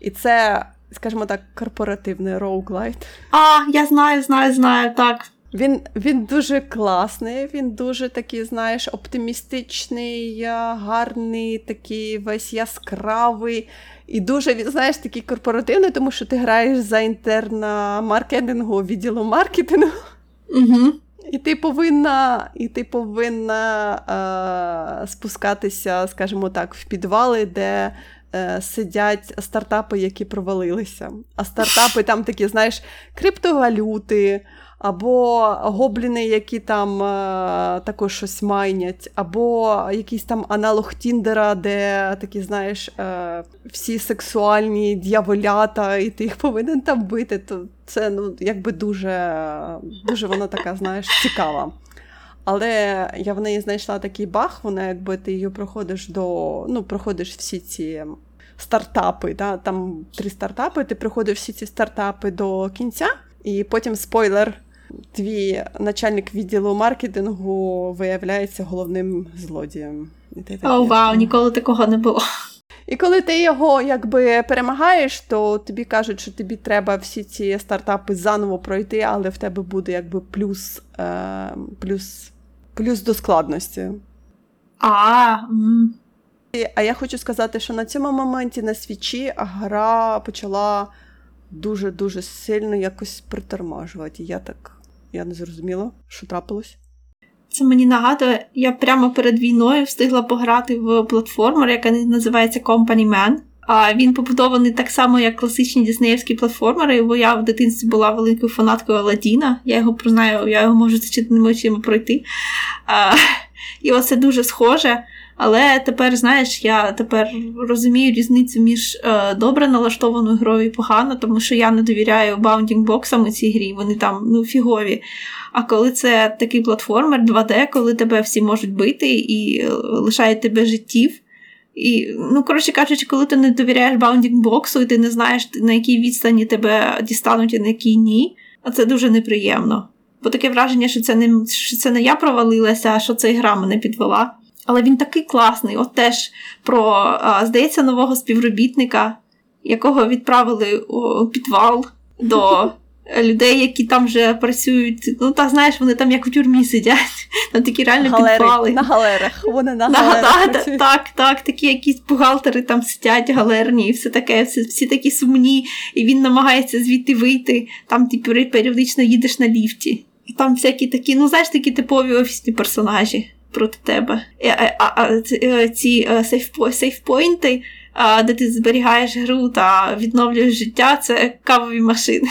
A: І це, скажімо так, корпоративний roguelite.
B: А, я знаю, знаю, знаю, так.
A: Він він дуже класний, він дуже такий, знаєш, оптимістичний, гарний, такий весь яскравий. І дуже, знаєш, такий корпоративний, тому що ти граєш за інтерна маркетингу відділу маркетингу.
B: Угу.
A: І ти повинна і ти повинна е, спускатися, скажімо так, в підвали, де е, сидять стартапи, які провалилися. А стартапи там такі, знаєш, криптовалюти або гобліни, які там е, також щось майнять, або якийсь там аналог Тіндера, де такі, знаєш, е, всі сексуальні дьяволята, і ти їх повинен там бити. То це ну, якби дуже, дуже вона така, знаєш, цікава. Але я в неї знайшла такий баг, вона якби ти її проходиш до. ну, проходиш всі ці стартапи. Да? Там три стартапи, ти проходиш всі ці стартапи до кінця, і потім спойлер. Твій начальник відділу маркетингу виявляється головним злодієм.
B: О, вау, ніколи такого не було.
A: І коли ти його якби перемагаєш, то тобі кажуть, що тобі треба всі ці стартапи заново пройти, але в тебе буде якби плюс е, плюс, плюс до складності.
B: А,
A: а я хочу сказати, що на цьому моменті на свічі гра почала дуже-дуже сильно якось притормажувати. Я так я не зрозуміла, що трапилось.
B: Це мені нагадує, я прямо перед війною встигла пограти в платформер, яка називається Company Man. А він побудований так само, як класичні діснеївські платформери, бо я в дитинстві була великою фанаткою Аладдіна. Я його знаю, я його можу зачитаними очима пройти. А, І оце дуже схоже. Але тепер, знаєш, я тепер розумію різницю між е, добре налаштованою грою і погано, тому що я не довіряю bounding box ам у цій грі, вони там ну, фігові. А коли це такий платформер 2D, коли тебе всі можуть бити і е, лишають тебе життів. І, ну, коротше кажучи, коли ти не довіряєш bounding box у, і ти не знаєш, на якій відстані тебе дістануть, і на якій ні, а це дуже неприємно. Бо таке враження, що це не що це не я провалилася, а що ця гра мене підвела. Але він такий класний. От теж про, здається, нового співробітника, якого відправили у підвал до людей, які там вже працюють. Ну, та знаєш, вони там як у тюрмі сидять. Там такі реально Галери, підвали.
A: На галерах. Вони на, на галерах.
B: Так, так, так, такі якісь бухгалтери там сидять, галерні, і все таке, всі, всі такі сумні, і він намагається звідти вийти. Там ти періодично їдеш на ліфті. І там всякі такі, ну знаєш, такі типові офісні персонажі проти тебе. А, а, а е, Ці е, сейфпойнти, де ти зберігаєш гру та відновлюєш життя, це кавові машини.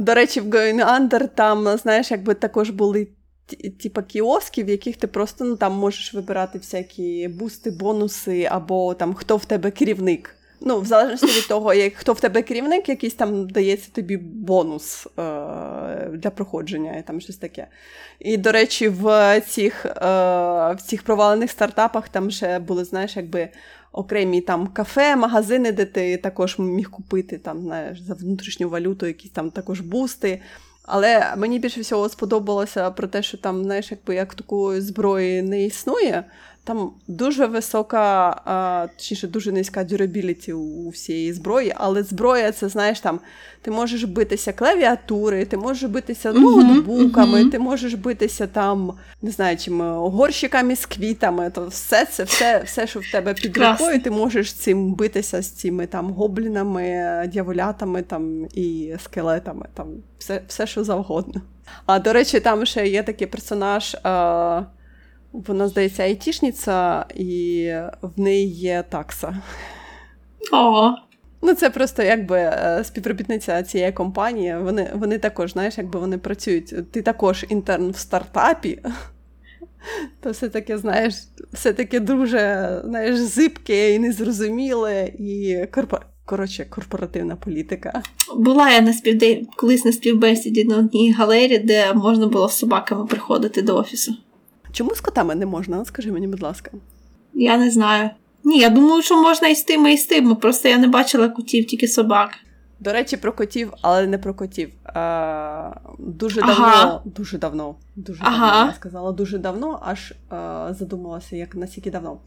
A: До речі, в Going Under там, знаєш, якби також були типа кіоски, в яких ти просто ну, там можеш вибирати всякі бусти, бонуси, або там хто в тебе керівник. Ну, в залежності від того, як хто в тебе керівник, якийсь там дається тобі бонус е, для проходження і там щось таке. І, до речі, в цих е, в цих провалених стартапах там ще були, знаєш, якби окремі там кафе, магазини, де ти також міг купити там, знаєш, за внутрішню валюту, якісь там також бусти. Але мені більше всього сподобалося про те, що там, знаєш, якби як такої зброї не існує. Там дуже висока, а, точніше, дуже низька дюрабіліті у всієї зброї, але зброя, це знаєш, там ти можеш битися клавіатури, ти можеш битися ноутбуками, uh-huh, ти можеш битися там, не знаю, чим горщиками з квітами. То все це, все, все, що в тебе під рукою, ти можеш цим битися з цими там гоблінами, дяволятами там і скелетами. Там все, все, що завгодно. А до речі, там ще є такий персонаж. А, вона, здається, айтішниця, і в неї є такса.
B: О.
A: Ну, це просто якби е, співробітниця цієї компанії. Вони вони також, знаєш, якби вони працюють. Ти також інтерн в стартапі, то все таке, знаєш, все таке дуже знаєш, зибке і незрозуміле, і корпо... коротше, корпоративна політика.
B: Була я на співде... колись на співбесіді на одній галері, де можна було з собаками приходити до офісу.
A: Чому з котами не можна? Скажи мені, будь ласка.
B: Я не знаю. Ні, я думаю, що можна і з тими, і з тими. Просто я не бачила котів, тільки собак.
A: До речі, про котів, але не про котів. А, Дуже давно, ага. дуже давно, дуже ага. давно, я сказала, дуже давно, аж а, задумалася, як наскільки давно.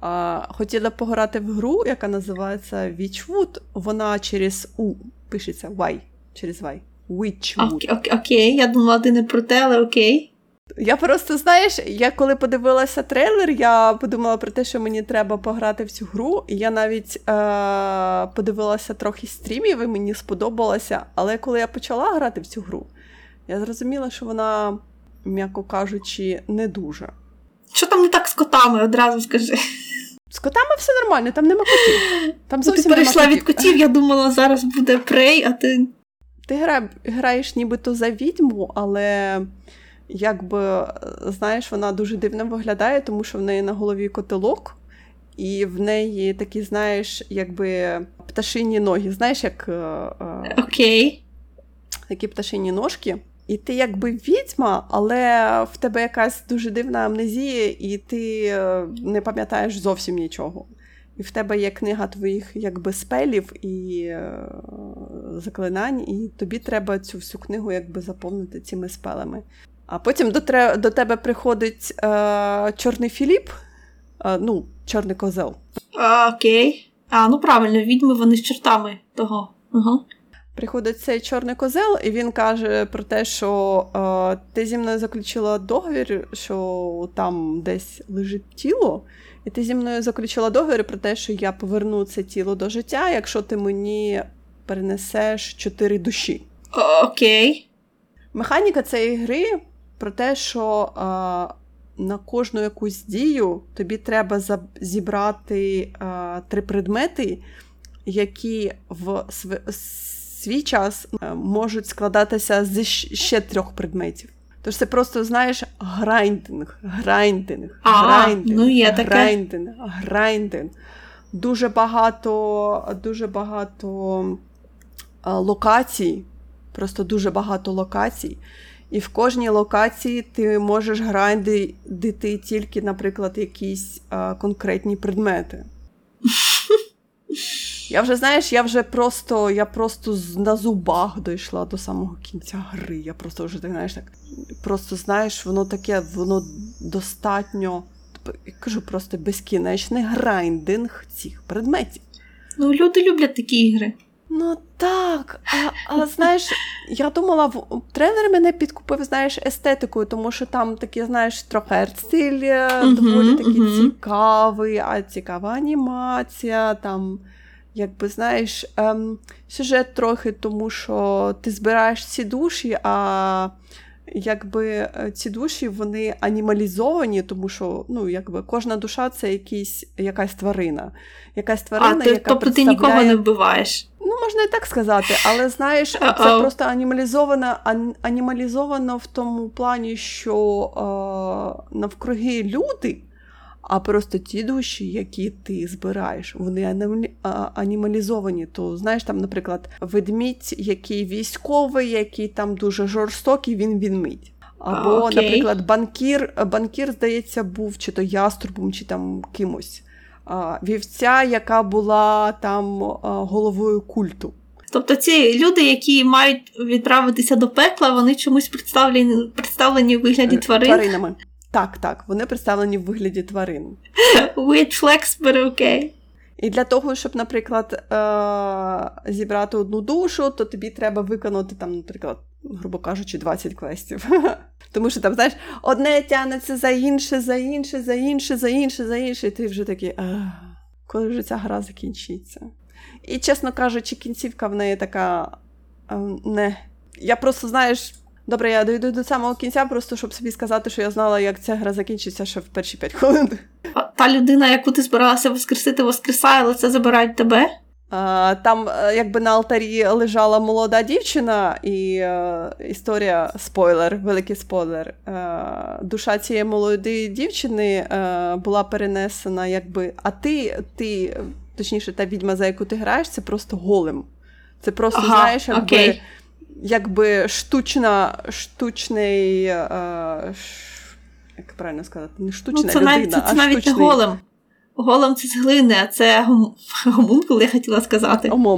A: А, Хотіла пограти в гру, яка називається Witchwood. Вона через У пишеться Y, через Y. Witchwood.
B: Окей, окей, я думала, ти не про те, але окей.
A: Я просто, знаєш, я коли подивилася трейлер, я подумала про те, що мені треба пограти в цю гру. І я навіть е- подивилася трохи стрімів, і мені сподобалося. Але коли я почала грати в цю гру, я зрозуміла, що вона, м'яко кажучи, не дуже.
B: Що там не так з котами, одразу скажи.
A: З котами все нормально, там нема котів. Там
B: зовсім ну, Ти перейшла від котів, я думала, зараз буде прей, а ти.
A: ти гра, граєш нібито за відьму, але якби, знаєш, вона дуже дивно виглядає, тому що в неї на голові котелок, і в неї такі, знаєш, якби пташині ноги. Знаєш, як е, е, такі пташині ножки. І ти якби відьма, але в тебе якась дуже дивна амнезія, і ти е, не пам'ятаєш зовсім нічого. І в тебе є книга твоїх якби спелів і е, заклинань, і тобі треба цю всю книгу якби заповнити цими спелами. А потім до, тре- до тебе приходить е, Чорний Філіп, е, ну, Чорний козел.
B: А, окей. А, ну правильно, відьми вони з чортами того. Ага.
A: Приходить цей чорний козел, і він каже про те, що е, ти зі мною заключила договір, що там десь лежить тіло, і ти зі мною заключила договір про те, що я поверну це тіло до життя, якщо ти мені перенесеш чотири душі.
B: Окей.
A: Механіка цієї гри про те, що е, на кожну якусь дію тобі треба зібрати е, три предмети, які в св- свій час е, можуть складатися з ще трьох предметів. Тож це просто, знаєш, грайндинг, грайндинг,
B: А,
A: грайндинг,
B: ну є таке.
A: грайндинг, грайндинг. Дуже багато, дуже багато локацій, просто дуже багато локацій. І в кожній локації ти можеш грайндити тільки, наприклад, якісь е, конкретні предмети. Я вже, знаєш, я вже просто, я просто на зубах дійшла до самого кінця гри. Я просто вже так, знаєш, так. Просто знаєш, воно таке, воно достатньо. Я кажу, просто безкінечний грайндинг цих предметів.
B: Ну, люди люблять такі ігри.
A: Ну так, а, але знаєш, я думала, в тренер мене підкупив, знаєш, естетикою, тому що там такий, знаєш, трохи арт-стиль
B: uh-huh,
A: доволі такий
B: мгм.
A: цікавий, а цікава анімація, там, якби знаєш, ем, сюжет трохи, тому що ти збираєш ці душі, а якби е, ці душі вони анімалізовані, тому що ну, якби кожна душа це якийсь, якась тварина. Якась тварина,
B: а, ти,
A: яка
B: тобто ти нікого не вбиваєш.
A: Ну, можна і так сказати, але знаєш, це
B: Uh-oh.
A: просто анімалізовано, ан- анімалізовано в тому плані, що е, навкруги люди, а просто ті душі, які ти збираєш, вони анімалі- анімалізовані. То знаєш, там, наприклад, ведмідь, який військовий, який там дуже жорстокий, він відмідь. Або,
B: окей.
A: наприклад, банкір, банкір, здається, був чи то яструбом, чи там кимось. А, Вівця, яка була там головою культу.
B: Тобто ці люди, які мають відправитися до пекла, вони чомусь представлені, представлені в вигляді тварин.
A: Тваринами. Так, так, вони представлені в вигляді тварин.
B: Weird flex, but окей.
A: І для того, щоб, наприклад, е- зібрати одну душу, то тобі треба виконати там, наприклад, грубо кажучи, 20 квестів. Тому що там, знаєш, одне тягнеться за інше, за інше, за інше, за інше, за інше, і ти вже такий, коли вже ця гра закінчиться. І, чесно кажучи, кінцівка в неї така е, не. Я просто, знаєш, добре, я дойду до самого кінця, просто щоб собі сказати, що я знала, як ця гра закінчиться ще в перші 5 хвилин.
B: А Та людина, яку ти збиралася воскресити, воскресає, але це забирають тебе.
A: А, Там, е, якби на алтарі лежала молода дівчина, і е, історія спойлер, великий спойлер. Е, душа цієї молодої дівчини е, була перенесена, якби. А ти, ти, точніше, та відьма, за яку ти граєш, це просто голем. Це просто,
B: Ага,
A: знаєш, якби,
B: окей.
A: Якби штучна, штучний. Е, ш- як правильно сказати, не штучна
B: Ну, це
A: людина,
B: навіть, це,
A: а
B: це навіть
A: штучний...
B: не голем. Голем це з глини, а це гом... гомункул, я хотіла сказати.
A: Омо,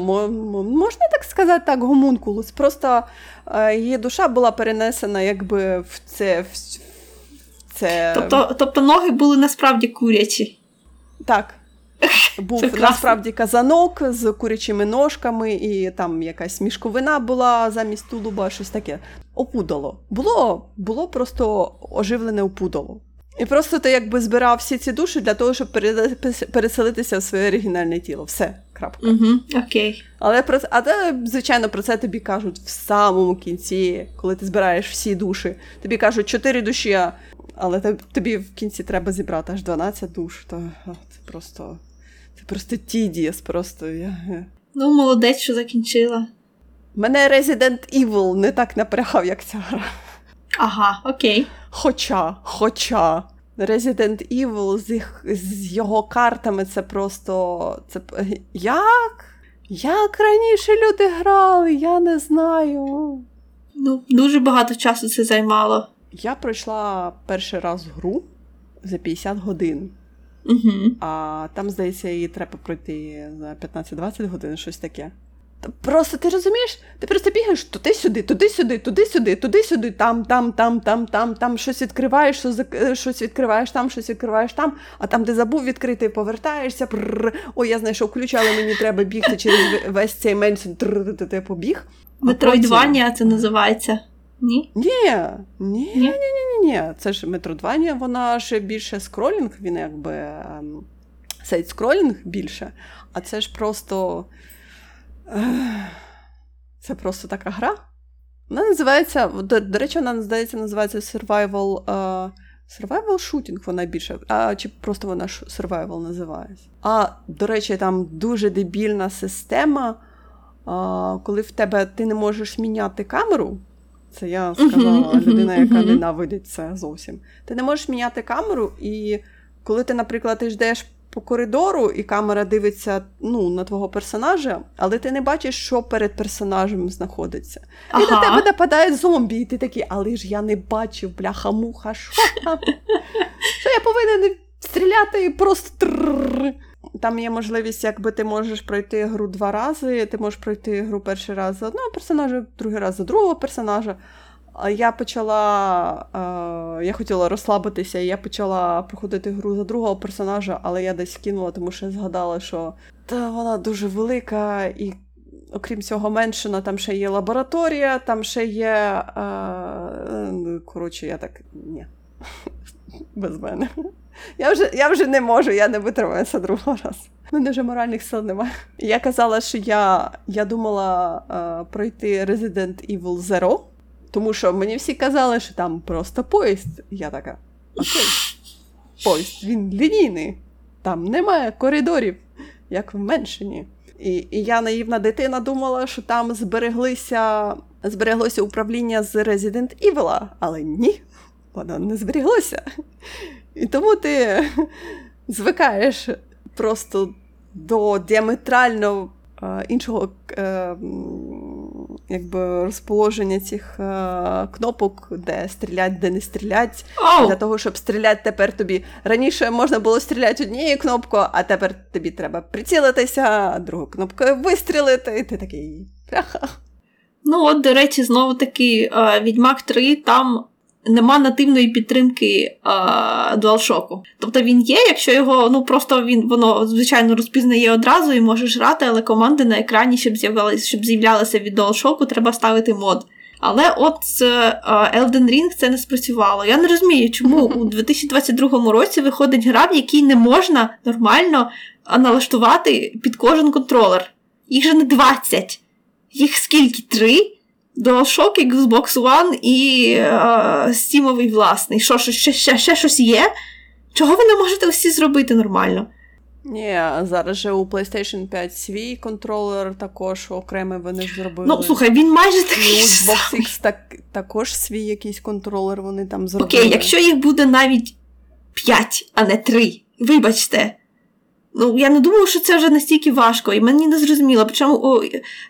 A: можна так сказати, так, гомункулус. Просто е, її душа була перенесена якби в це. В це...
B: Тобто, тобто ноги були насправді курячі.
A: Так. Був
B: Це
A: насправді казанок з курячими ножками, і там якась мішковина була замість тулуба, щось таке. Опудало. Було, було просто оживлене опудало. І просто ти якби збирав всі ці душі для того, щоб переселитися в своє оригінальне тіло. Все, крапка.
B: Угу, окей.
A: Але про а те, звичайно, про це тобі кажуть в самому кінці, коли ти збираєш всі душі. Тобі кажуть чотири душі, але тобі в кінці треба зібрати аж 12 душ. То це просто. Це просто тідієс, просто. Я...
B: Ну, молодець, що закінчила.
A: Мене Resident Evil не так напрягав, як ця гра.
B: Ага, окей.
A: Хоча, хоча. Resident Evil з, їх, з його картами це просто. Це, Як? Як раніше люди грали, я не знаю.
B: Ну, дуже багато часу це займало.
A: Я пройшла перший раз гру за 50 годин.
B: Угу.
A: А там, здається, її треба пройти за 15-20 годин, щось таке. Просто ти розумієш, ти просто бігаєш туди-сюди, туди-сюди, туди-сюди, туди-сюди, там, там, там, там, там, там щось відкриваєш, щось відкриваєш там, щось відкриваєш там, а там, де забув відкрити, повертаєшся. Прррр, Ой, я знайшов ключ, але мені треба бігти через весь цей меншин, ти побіг.
B: Метроїдванія це називається. Ні?
A: Ні, ні, ні, ні, ні, ні. Це ж метродвання, вона ж більше скролінг, він якби ем, сайт скролінг більше, а це ж просто. Це просто така гра. Вона називається, до, до речі, вона здається, називається Survival uh, Survival Shooting, вона більше, а чи просто вона Survival називається. А, до речі, там дуже дебільна система, uh, коли в тебе ти не можеш міняти камеру. Це я сказала людина, яка ненавидить це зовсім. Ти не можеш міняти камеру, і коли ти, наприклад, ти йдеш по коридору, і камера дивиться ну, на твого персонажа, але ти не бачиш, що перед персонажем знаходиться. Ага. І до тебе нападає зомбі, і ти такий, але ж я не бачив, бляха-муха, що? Що я повинен стріляти і просто. Там є можливість, якби ти можеш пройти гру два рази, ти можеш пройти гру перший раз за одного персонажа, другий раз за другого персонажа. Я почала, е, я хотіла розслабитися, і я почала проходити гру за другого персонажа, але я десь кинула, тому що згадала, що та вона дуже велика, і окрім цього, меншина, там ще є лабораторія, там ще є. Е, коротше, я так. ні, Без мене. Я вже я вже не можу, я не витримаю це другого разу. У мене вже моральних сил немає. Я казала, що я я думала е, пройти Resident Evil Zero. Тому що мені всі казали, що там просто поїзд. Я така. Окей, поїзд, він лінійний, там немає коридорів, як в Меншині. І і я наївна дитина думала, що там збереглися, збереглося управління з Resident Evil, але ні, воно не зберіглося. І тому ти звикаєш просто до діаметрально іншого е, якби розположення цих е, кнопок, де стрілять, де не стрілять. Oh. Для того, щоб стріляти тепер тобі. Раніше можна було стріляти однією кнопкою, а тепер тобі треба прицілитися, другою кнопкою вистрілити, і ти такий.
B: Ну, от, до речі, знову таки, е, Відьмак 3 там нема нативної підтримки а, DualShock. Тобто він є, якщо його ну просто він воно звичайно розпізнає одразу і можеш грати, але команди на екрані, щоб з'являлися, щоб з'являлися від DualShock, треба ставити мод. Але от з Elden Ring це не спрацювало. Я не розумію, чому у 2022 році виходить гра, в якій не можна нормально налаштувати під кожен контролер. Їх же не 20. Їх скільки? Три? DualShock, Xbox One і е, Стімовий власний. Що, ще, ще, ще щось є? Чого ви не можете всі зробити нормально?
A: Ні, зараз же у PlayStation 5 свій контролер також окремий вони зробили.
B: Ну, слухай, він майже такий.
A: І у Xbox X так, також свій якийсь контролер вони там зробили.
B: Окей, якщо їх буде навіть 5, а не 3, вибачте. Ну, я не думаю, що це вже настільки важко, і мені не зрозуміло. Причому о,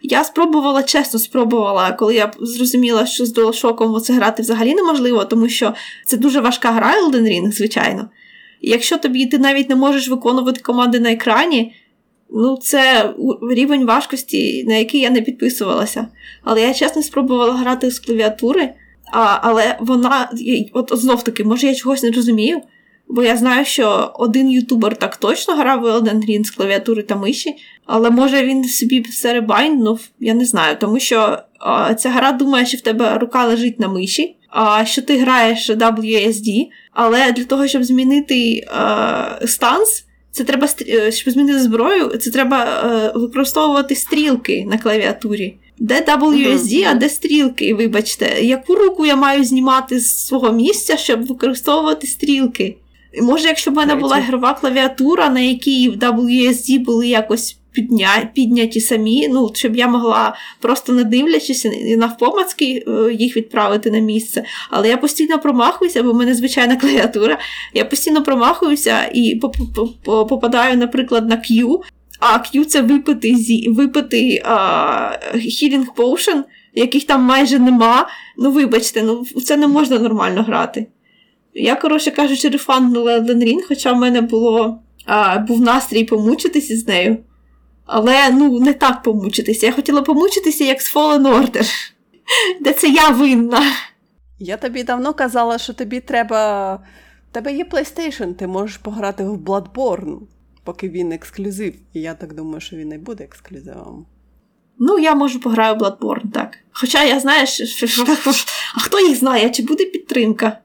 B: я спробувала, чесно спробувала, коли я зрозуміла, що з DualShock це грати взагалі неможливо, тому що це дуже важка гра Elden Ring, звичайно. І якщо тобі ти навіть не можеш виконувати команди на екрані, ну це рівень важкості, на який я не підписувалася. Але я чесно спробувала грати з клавіатури, а, але вона, от знов таки, може, я чогось не розумію. Бо я знаю, що один ютубер так точно грав в Elden Ring з клавіатури та миші, але може він собі все ребайнув, я не знаю, тому що а, ця гра думає, що в тебе рука лежить на миші, а що ти граєш WSD, але для того, щоб змінити а, станс, це треба е, щоб змінити зброю, це треба а, е, використовувати стрілки на клавіатурі. Де WSD, а де стрілки, вибачте, яку руку я маю знімати з свого місця, щоб використовувати стрілки? Може, якщо б в мене була ігрова клавіатура, на якій в WSD були якось підня... підняті самі, ну, щоб я могла просто не дивлячись і навпомацьки е, їх відправити на місце. Але я постійно промахуюся, бо в мене звичайна клавіатура. Я постійно промахуюся і попадаю, наприклад, на Q. А Q це випити зі... випити а, Healing Potion, яких там майже нема. Ну, вибачте, ну це не можна нормально грати. Я, коротше кажучи, рефанднула Elden Ring, хоча в мене було, а, був настрій помучитися з нею. Але ну, не так помучитися. Я хотіла помучитися як з Fallen Order, де це я винна.
A: Я тобі давно казала, що тобі треба. У тебе є PlayStation, ти можеш пограти в Bloodborne, поки він ексклюзив. І я так думаю, що він і буде ексклюзивом.
B: Ну, я можу пограю в Bloodborne, так. Хоча я знаю, що, а хто їх знає, чи буде підтримка?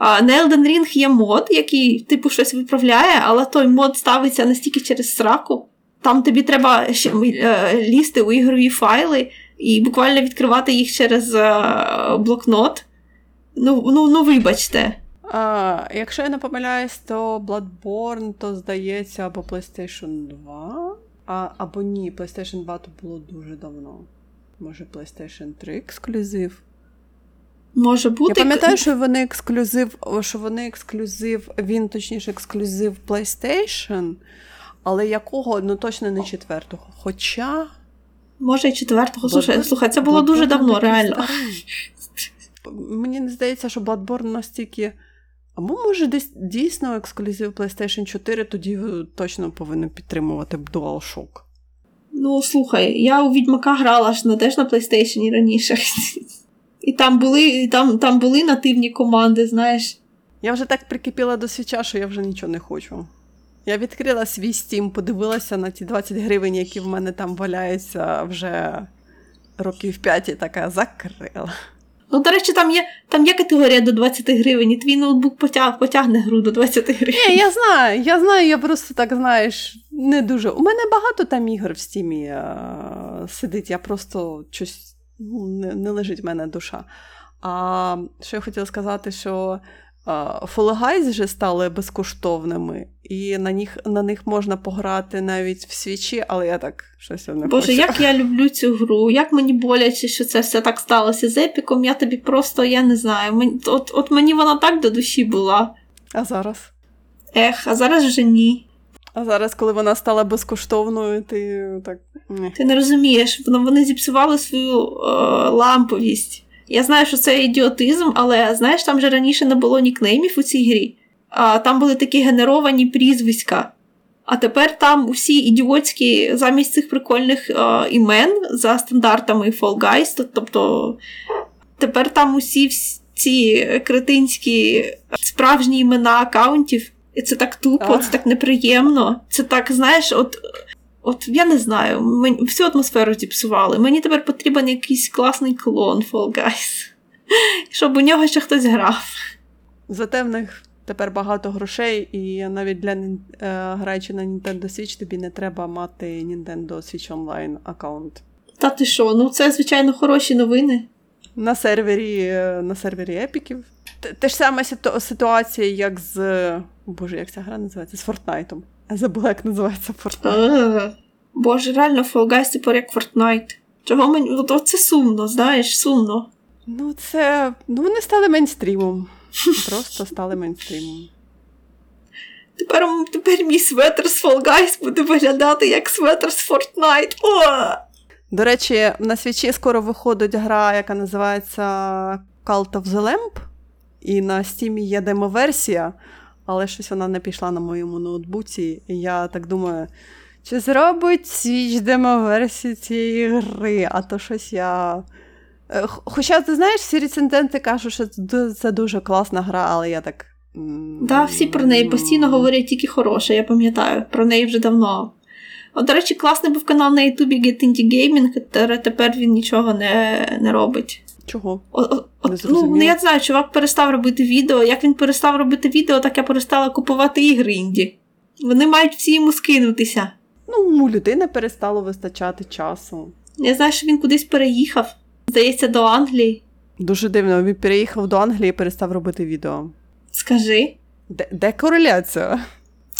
B: На Elden Ring є мод, який, типу, щось виправляє, але той мод ставиться настільки через сраку. Там тобі треба ще е, лізти у ігрові файли і буквально відкривати їх через е, блокнот. Ну, ну, ну вибачте.
A: А, Якщо я не помиляюсь, то Bloodborne, то здається, або PlayStation 2, а, або ні, PlayStation 2 то було дуже давно. Може, PlayStation 3 ексклюзив.
B: Може бути.
A: Я пам'ятаю, що вони ексклюзив, що вони ексклюзив, він точніше ексклюзив PlayStation, але якого, ну точно не четвертого. Хоча.
B: Може, і четвертого. Слухай, слухай, це було Bloodborne дуже давно, реально.
A: Мені не здається, що Bloodborne настільки. Або, може, десь дійсно ексклюзив PlayStation 4, тоді точно повинен підтримувати DualShock.
B: Ну, слухай, я у Відьмака грала ж на теж на PlayStation раніше. І там були там, там були нативні команди, знаєш.
A: Я вже так прикипіла до свіча, що я вже нічого не хочу. Я відкрила свій Steam, подивилася на ті 20 гривень, які в мене там валяються вже років 5 і така закрила.
B: Ну, до речі, там є там є категорія до 20 гривень, і твій ноутбук потяг, потягне гру до 20 гривень.
A: Ні, я знаю, я знаю, я просто так, знаєш, не дуже. У мене багато там ігор в стімі а, сидить, я просто щось не, не лежить в мене душа. А що я хотіла сказати, що Фолгайз вже стали безкоштовними, і на них на них можна пограти навіть в свічі, але я так щось не
B: Боже,
A: хочу.
B: як я люблю цю гру, як мені боляче, що це все так сталося з епіком. Я тобі просто я не знаю. От, от мені вона так до душі була.
A: А зараз?
B: Ех, а зараз вже ні.
A: А зараз, коли вона стала безкоштовною, ти так.
B: Ти не розумієш, вони зіпсували свою е, ламповість. Я знаю, що це ідіотизм, але знаєш, там же раніше не було нікнеймів у цій грі, а там були такі генеровані прізвиська. А тепер там усі ідіотські замість цих прикольних е, імен за стандартами Fall Guys, тобто тепер там усі ці кретинські справжні імена аккаунтів. І це так тупо, Ах. це так неприємно. Це так, знаєш, от от я не знаю, мені, всю атмосферу зіпсували. Мені тепер потрібен якийсь класний клон Fall Guys, щоб у нього ще хтось грав.
A: Зате в них тепер багато грошей, і навіть для е, граючи на Nintendo Switch, тобі не треба мати Nintendo Switch Online аккаунт.
B: Та ти що? Ну це, звичайно, хороші новини.
A: На сервері е, на сервері епіків. Те ж саме ситуація, як з. Боже, як ця гра називається? З Фортнайтом. Я забула, як називається Fortnite.
B: Боже, реально Fall Guys тепер як Fortnite. Чого мені. От це сумно, знаєш, сумно.
A: Ну, це. Ну, вони стали мейнстрімом. Просто стали мейнстрімом.
B: Тепер тепер мій светр з Fall Guys буде виглядати як светр з Fortnite. О!
A: До речі, на свічі скоро виходить гра, яка називається Cult of the Lamp. І на Steam є демоверсія, але щось вона не пішла на моєму ноутбуці. І я так думаю, чи зробить свіч демоверсію цієї гри, а то щось я. Е, хоча, ти знаєш, всі рецензенти кажуть, що це дуже класна гра, але я так.
B: Да, всі про неї постійно говорять тільки хороше, я пам'ятаю, про неї вже давно. От, до речі, класний був канал на Ютубі Get Indie Gaming, тепер він нічого не не робить.
A: Чого?
B: От, ну, ну, Я знаю, чувак перестав робити відео. Як він перестав робити відео, так я перестала купувати ігри інді. Вони мають всі йому скинутися.
A: Ну, у людини перестало вистачати часу.
B: Я знаю, що він кудись переїхав. Здається, до Англії.
A: Дуже дивно, він переїхав до Англії і перестав робити відео.
B: Скажи.
A: Де, де кореляція?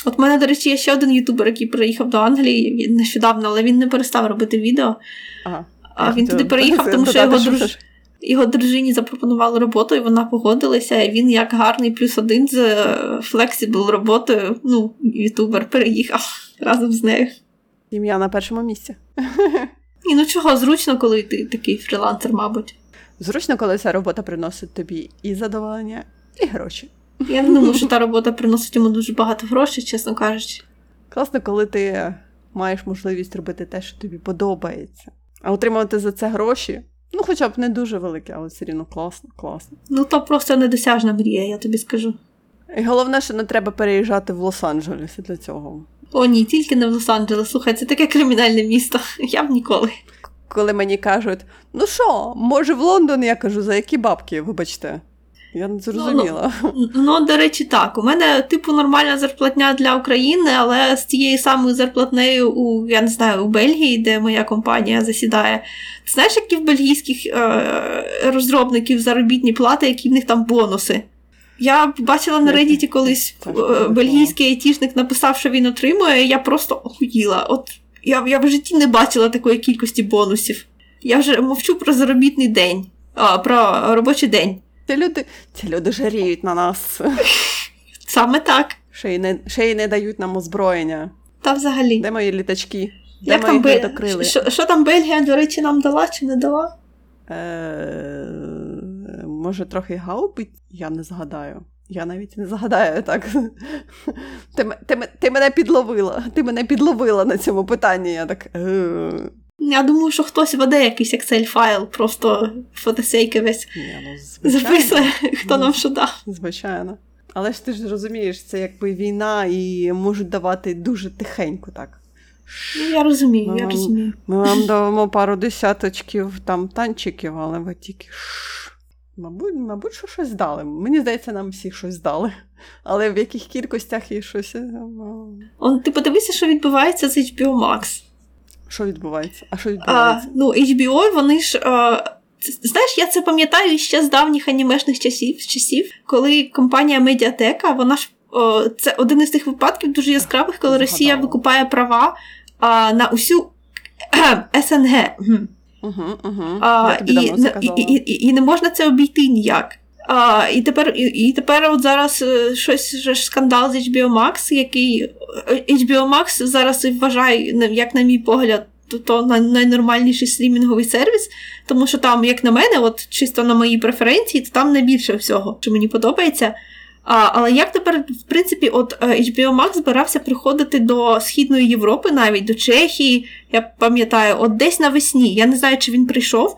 B: От мене, до речі, є ще один ютубер, який приїхав до Англії нещодавно, але він не перестав робити відео.
A: Ага.
B: А він туди переїхав, тому що його друж... його дружині запропонували роботу, і вона погодилася. І він, як гарний плюс один з flexible роботою, ну, ютубер переїхав разом з нею.
A: Ім'я на першому місці.
B: І ну чого, зручно, коли ти такий фрілансер, мабуть.
A: Зручно, коли ця робота приносить тобі і задоволення, і гроші.
B: Я не думаю, що та робота приносить йому дуже багато грошей, чесно кажучи.
A: Класно, коли ти маєш можливість робити те, що тобі подобається. А отримувати за це гроші, ну хоча б не дуже велике, але все рівно класно, класно.
B: Ну, то просто недосяжна мрія, я тобі скажу.
A: І головне, що не треба переїжджати в Лос-Анджелес для цього.
B: О, ні, тільки не в Лос-Анджелес. Слухай, це таке кримінальне місто. Я б ніколи.
A: Коли мені кажуть, ну що, може в Лондон, я кажу, за які бабки, вибачте. Я не зрозуміла.
B: Ну, ну, ну, до речі, так. У мене, типу, нормальна зарплатня для України, але з тією самою зарплатнею у, я не знаю, у Бельгії, де моя компанія засідає. Ти знаєш, які в бельгійських е- розробників заробітні плати, які в них там бонуси? Я бачила на Reddit колись е- бельгійський айтішник написав, що він отримує, і я просто охуїла. От я, я в житті не бачила такої кількості бонусів. Я вже мовчу про заробітний день, а, про робочий день.
A: Ці люди ці люди жаріють на нас.
B: Саме так.
A: Ще й не ще й не дають нам озброєння.
B: Та взагалі.
A: Де мої літачки? Де
B: Як
A: мої
B: там
A: докрили?
B: Що, що там Бельгія, до речі, нам дала чи не дала?
A: Е, Може, трохи гаубить? Я не згадаю. Я навіть не згадаю так. Ти ти, ти мене підловила. Ти мене підловила на цьому питанні. Я так.
B: Я думаю, що хтось веде якийсь Excel файл, просто фотосейки весь
A: Ні, ну,
B: записує, хто нам що дав.
A: Звичайно. Але ж ти ж розумієш, це якби війна і можуть давати дуже тихенько так.
B: Ну, Я розумію, ми я
A: вам,
B: розумію.
A: Ми вам дамо пару десяточків там танчиків, але ви тільки. Мабуть, мабуть, що щось дали. Мені здається, нам всіх щось дали. Але в яких кількостях і щось.
B: Он, ти подивися, що відбувається з HBO Max.
A: Що відбувається? А що відбувається?
B: А, ну, HBO, вони ж. А, знаєш, я це пам'ятаю ще з давніх анімешних часів, часів, коли компанія Медіатека, вона ж о, це один із тих випадків дуже яскравих, коли Росія викупає права а, на усю СНГ.
A: Угу, угу.
B: А, і, і, і, і, і не можна це обійти ніяк. А, І тепер і, і тепер от зараз щось ж скандал з HBO Max, який HBO Max зараз вважає, як на мій погляд, то, то найнормальніший стрімінговий сервіс, тому що там, як на мене, от чисто на мої преференції, то там найбільше всього, що мені подобається. А, Але як тепер, в принципі, от HBO Max збирався приходити до Східної Європи, навіть до Чехії, я пам'ятаю, от десь навесні. Я не знаю, чи він прийшов,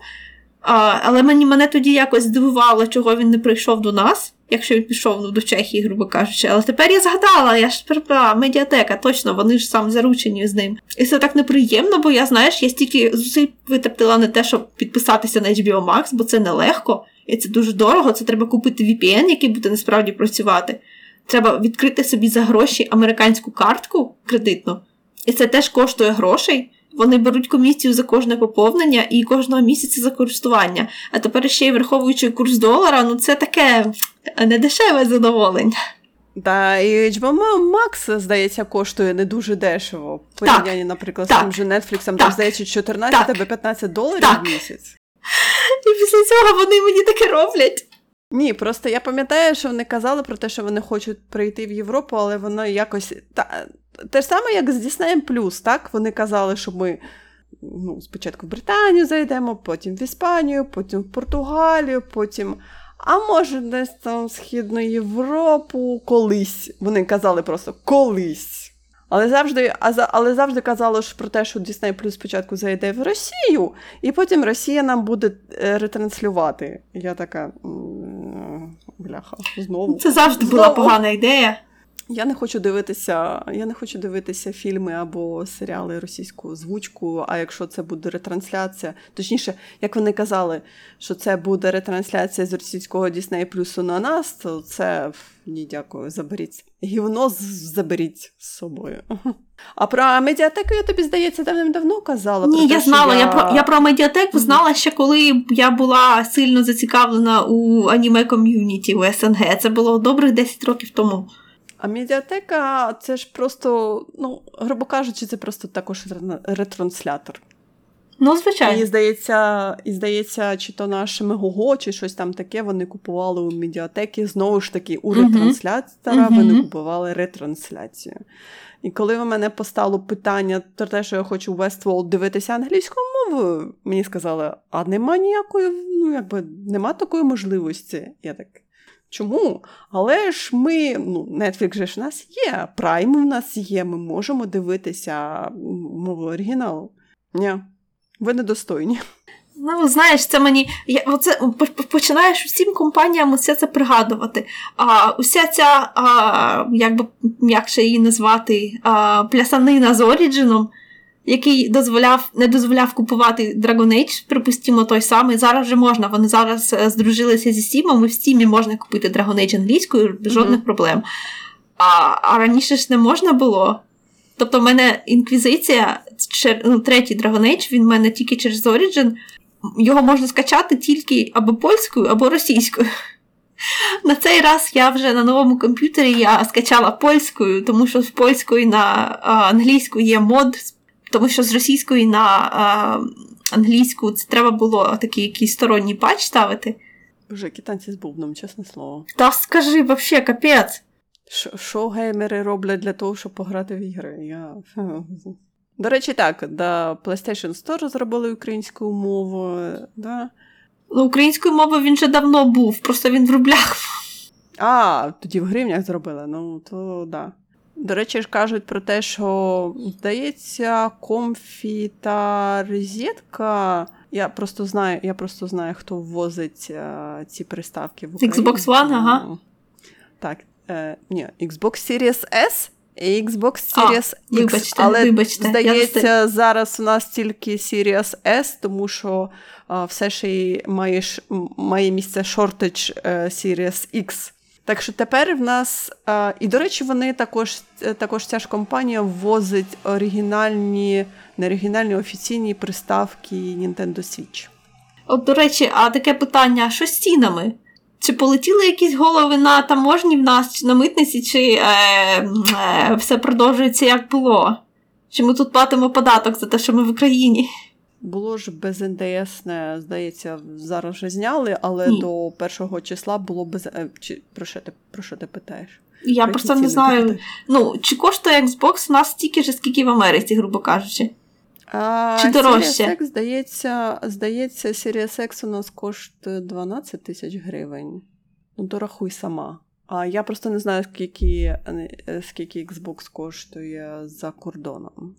B: а, але мені мене тоді якось здивувало, чого він не прийшов до нас, якщо він пішов ну, до Чехії, грубо кажучи. Але тепер я згадала, я ж тепер медіатека, точно, вони ж сам заручені з ним. І це так неприємно, бо я, знаєш, я стільки зусиль витратила на те, щоб підписатися на HBO Max, бо це нелегко. І це дуже дорого, це треба купити VPN, який буде насправді працювати. Треба відкрити собі за гроші американську картку кредитну. І це теж коштує грошей. Вони беруть комісію за кожне поповнення і кожного місяця за користування. А тепер ще й враховуючи курс долара, ну це таке недешеве задоволення.
A: Та і HBO Max, здається, коштує не дуже дешево. Порівнянні, наприклад, з тим же Netflix, там, здається, 14 або 15 доларів
B: так.
A: в місяць.
B: І після цього вони мені таке роблять.
A: Ні, просто я пам'ятаю, що вони казали про те, що вони хочуть прийти в Європу, але воно якось. Та, те ж саме, як з Disney+, так? Вони казали, що ми ну, спочатку в Британію зайдемо, потім в Іспанію, потім в Португалію, потім. А може, десь там Східну Європу колись. Вони казали просто колись. Але завжди але завжди казали ж про те, що Disney Plus спочатку зайде в Росію, і потім Росія нам буде ретранслювати. Я така бляха, знову.
B: Це завжди знову. була погана ідея.
A: Я не хочу дивитися, я не хочу дивитися фільми або серіали російською озвучкою, а якщо це буде ретрансляція, точніше, як вони казали, що це буде ретрансляція з російського Disney Плюсу на нас, то це ні, дякую, заберіть. Гівно заберіть з собою. А про медіатеку я тобі, здається, давним-давно казала.
B: Ні,
A: про те,
B: я знала.
A: Я...
B: я про я про медіатеку знала ще коли я була сильно зацікавлена у аніме ком'юніті у СНГ. Це було добрих 10 років тому.
A: А медіатека це ж просто, ну, грубо кажучи, це просто також ретранслятор.
B: Ну, звичайно.
A: І здається, і здається, чи то наше Мегого, чи щось там таке, вони купували у медіатеки. Знову ж таки, у ретранслятора uh-huh. вони купували ретрансляцію. І коли в мене постало питання про те, що я хочу Westworld дивитися англійською мовою, мені сказали, а нема ніякої, ну якби нема такої можливості. Я так. Чому? Але ж ми, ну, Netflix же ж у нас є, Prime у нас є, ми можемо дивитися мову оригіналу. Ні, ви недостойні.
B: Ну, знаєш, це мені. Я, оце, Починаєш всім компаніям усе це пригадувати. А уся ця, а, як би м'якше її назвати, а, плясанина з Оріджином, який дозволяв, не дозволяв купувати Dragon Age, припустимо, той самий. Зараз вже можна. Вони зараз е, здружилися зі Steam, і в Steam можна купити Dragon Age англійською, жодних mm-hmm. проблем. А, а раніше ж не можна було. Тобто, в мене інквізиція, ну, третій Dragon Age, він в мене тільки через Origin, його можна скачати тільки або польською, або російською. На цей раз я вже на новому комп'ютері я скачала польською, тому що з польської на англійську є мод, тому що з російської на а, англійську це треба було такий якийсь сторонній патч ставити.
A: Вже китайці з бубном, чесне слово.
B: Та скажи, взагалі, капець.
A: Що геймери роблять для того, щоб пограти в ігри? Я... До речі, так, да, PlayStation Store зробили українською мовою. Да?
B: Ну, Українською мовою він вже давно був, просто він в рублях.
A: А, тоді в гривнях зробили, ну то да. До речі, ж кажуть про те, що, здається, Comfy та розетка. Я просто знаю, я просто знаю, хто ввозить а, е, ці приставки в Україну.
B: Xbox One, ага.
A: Так, е, ні, Xbox Series S Xbox Series
B: а, X, вибачте,
A: але
B: вибачте,
A: здається, я... зараз у нас тільки Series S, тому що а, все ще має, має місце шортич е, Series X. Так що тепер в нас. А, і, до речі, вони також е, також ця ж компанія ввозить оригінальні, не оригінальні офіційні приставки Nintendo Switch.
B: От, до речі, а таке питання: що з цінами? Чи полетіли якісь голови на таможні в нас, чи на митниці, чи е, е, все продовжується як було? Чи ми тут платимо податок за те, що ми в Україні?
A: Було ж без НДС, не, здається, зараз вже зняли, але Ні. до першого числа було без. Е, чи, Про що ти про що ти питаєш?
B: Я про просто не знаю. Ну, Чи коштує Xbox у нас стільки ж, скільки в Америці, грубо кажучи?
A: А Чи дорожче? Series X, здається, здається, Series X у нас коштує 12 тисяч гривень. Ну, дорахуй сама. А я просто не знаю, скільки е, скільки Xbox коштує за кордоном.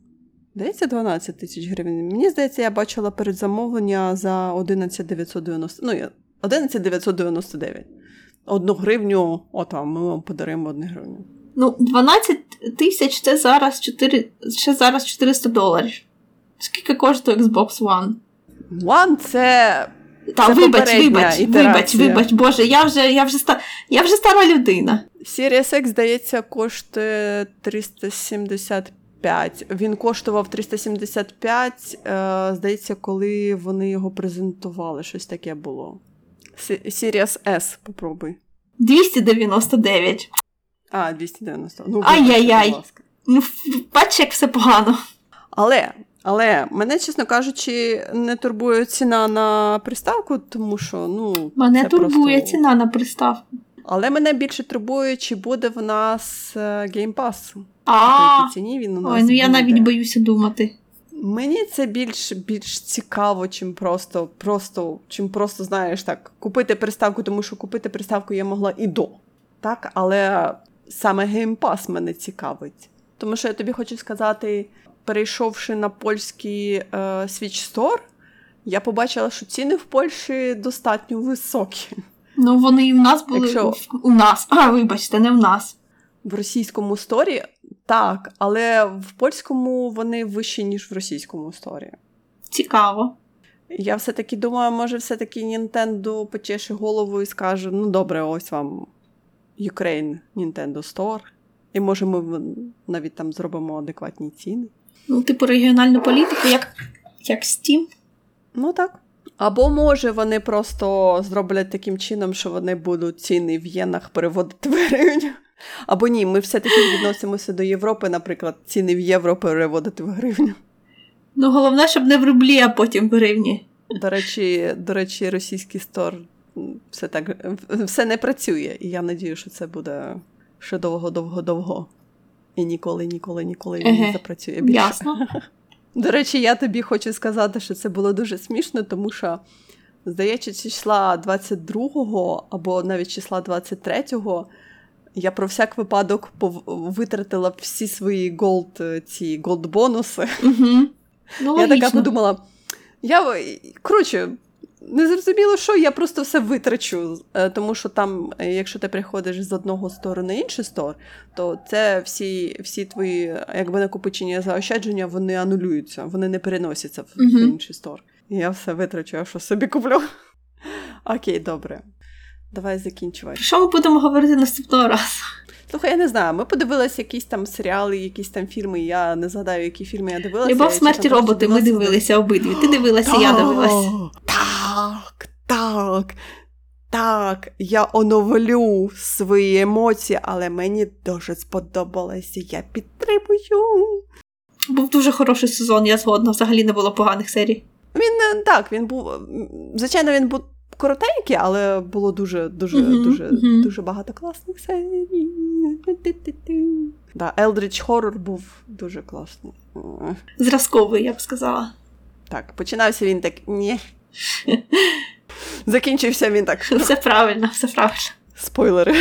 A: Здається, 12 тисяч гривень. Мені здається, я бачила передзамовлення за 11 990. Ну, 11 999. Одну гривню, отам, ми вам подаруємо одну гривню.
B: Ну, 12 тисяч це зараз 4, ще зараз 400 доларів. Скільки коштує Xbox One?
A: One це.
B: Та, це вибач, вибач, вибач, вибач, Боже, я вже я вже, ста, я вже стара людина.
A: Series X, здається, коштує 375. Він коштував 375, е, здається, коли вони його презентували. Щось таке було. Series S, попробуй.
B: 299.
A: А, 290. Ну,
B: Ай-яй-яй. Ну, бач, як все погано.
A: Але але мене, чесно кажучи, не турбує ціна на приставку, тому що ну.
B: Мене
A: це
B: турбує
A: просто...
B: ціна на приставку.
A: Але мене більше турбує, чи буде в нас Game Pass.
B: А,
A: ціні він у нас
B: Ой, ну я навіть боюся думати.
A: Мені це більш більш цікаво, чим просто, просто, чим просто, знаєш, так, купити приставку, тому що купити приставку я могла і до. Так, але саме Pass мене цікавить. Тому що я тобі хочу сказати, перейшовши на польський е, Switch Store, я побачила, що ціни в Польщі достатньо високі.
B: Ну, вони і в нас були Якщо... у нас. А, вибачте, не в нас.
A: В російському сторі так, але в польському вони вищі, ніж в російському сторі.
B: Цікаво.
A: Я все-таки думаю, може, все-таки Nintendo почеше голову і скаже: ну добре, ось вам Ukraine Nintendo Store. І може ми навіть там зробимо адекватні ціни.
B: Ну, типу, регіональну політику, як як Steam.
A: Ну так. Або може вони просто зроблять таким чином, що вони будуть ціни в єнах переводити в гривню. Або ні, ми все-таки відносимося до Європи, наприклад, ціни в євро переводити в гривню.
B: Ну, головне, щоб не в рублі, а потім в гривні.
A: До речі, до речі, російський store все так все не працює. І я надію, що це буде ще довго-довго-довго. І ніколи, ніколи, ніколи він не запрацює більше.
B: Ясно.
A: До речі, я тобі хочу сказати, що це було дуже смішно, тому що, здається, числа 22-го або навіть числа 23-го я про всяк випадок витратила всі свої gold, ці gold-бонуси.
B: Угу. Ну,
A: Я така подумала, я коротше, не зрозуміло, що я просто все витрачу. Е, тому що там, е, якщо ти приходиш з одного стору на інший стор, то це всі всі твої якби накопичення заощадження вони анулюються, вони не переносяться в uh-huh. інший стор. Я все витрачу, а що собі куплю. Окей, добре. Давай закінчувати.
B: Про що ми будемо говорити наступного разу?
A: Слухай, я не знаю. Ми подивилися якісь там серіали, якісь там фільми. Я не згадаю, які фільми я дивилася.
B: Любов смерті роботи. Ми дивилися обидві. Ти дивилася, я дивилася.
A: Так, так. Так, я оновлю свої емоції, але мені дуже сподобалося. Я підтримую.
B: Був дуже хороший сезон, я згодна. Взагалі не було поганих серій.
A: Він так, він був. Звичайно, він був коротенькі, але було дуже дуже uh-huh, дуже uh-huh. дуже багато класних серій. Да, Eldritch Horror був дуже класний.
B: Зразковий, я б сказала.
A: Так, починався він так. ні. Закінчився він так.
B: Все правильно, все правильно.
A: Спойлери.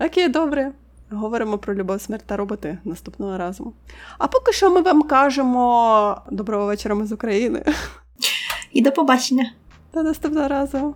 A: Окей, добре. Говоримо про любов, смерть та роботи наступного разу. А поки що ми вам кажемо доброго вечора ми з України.
B: І до побачення.
A: До наступного разу.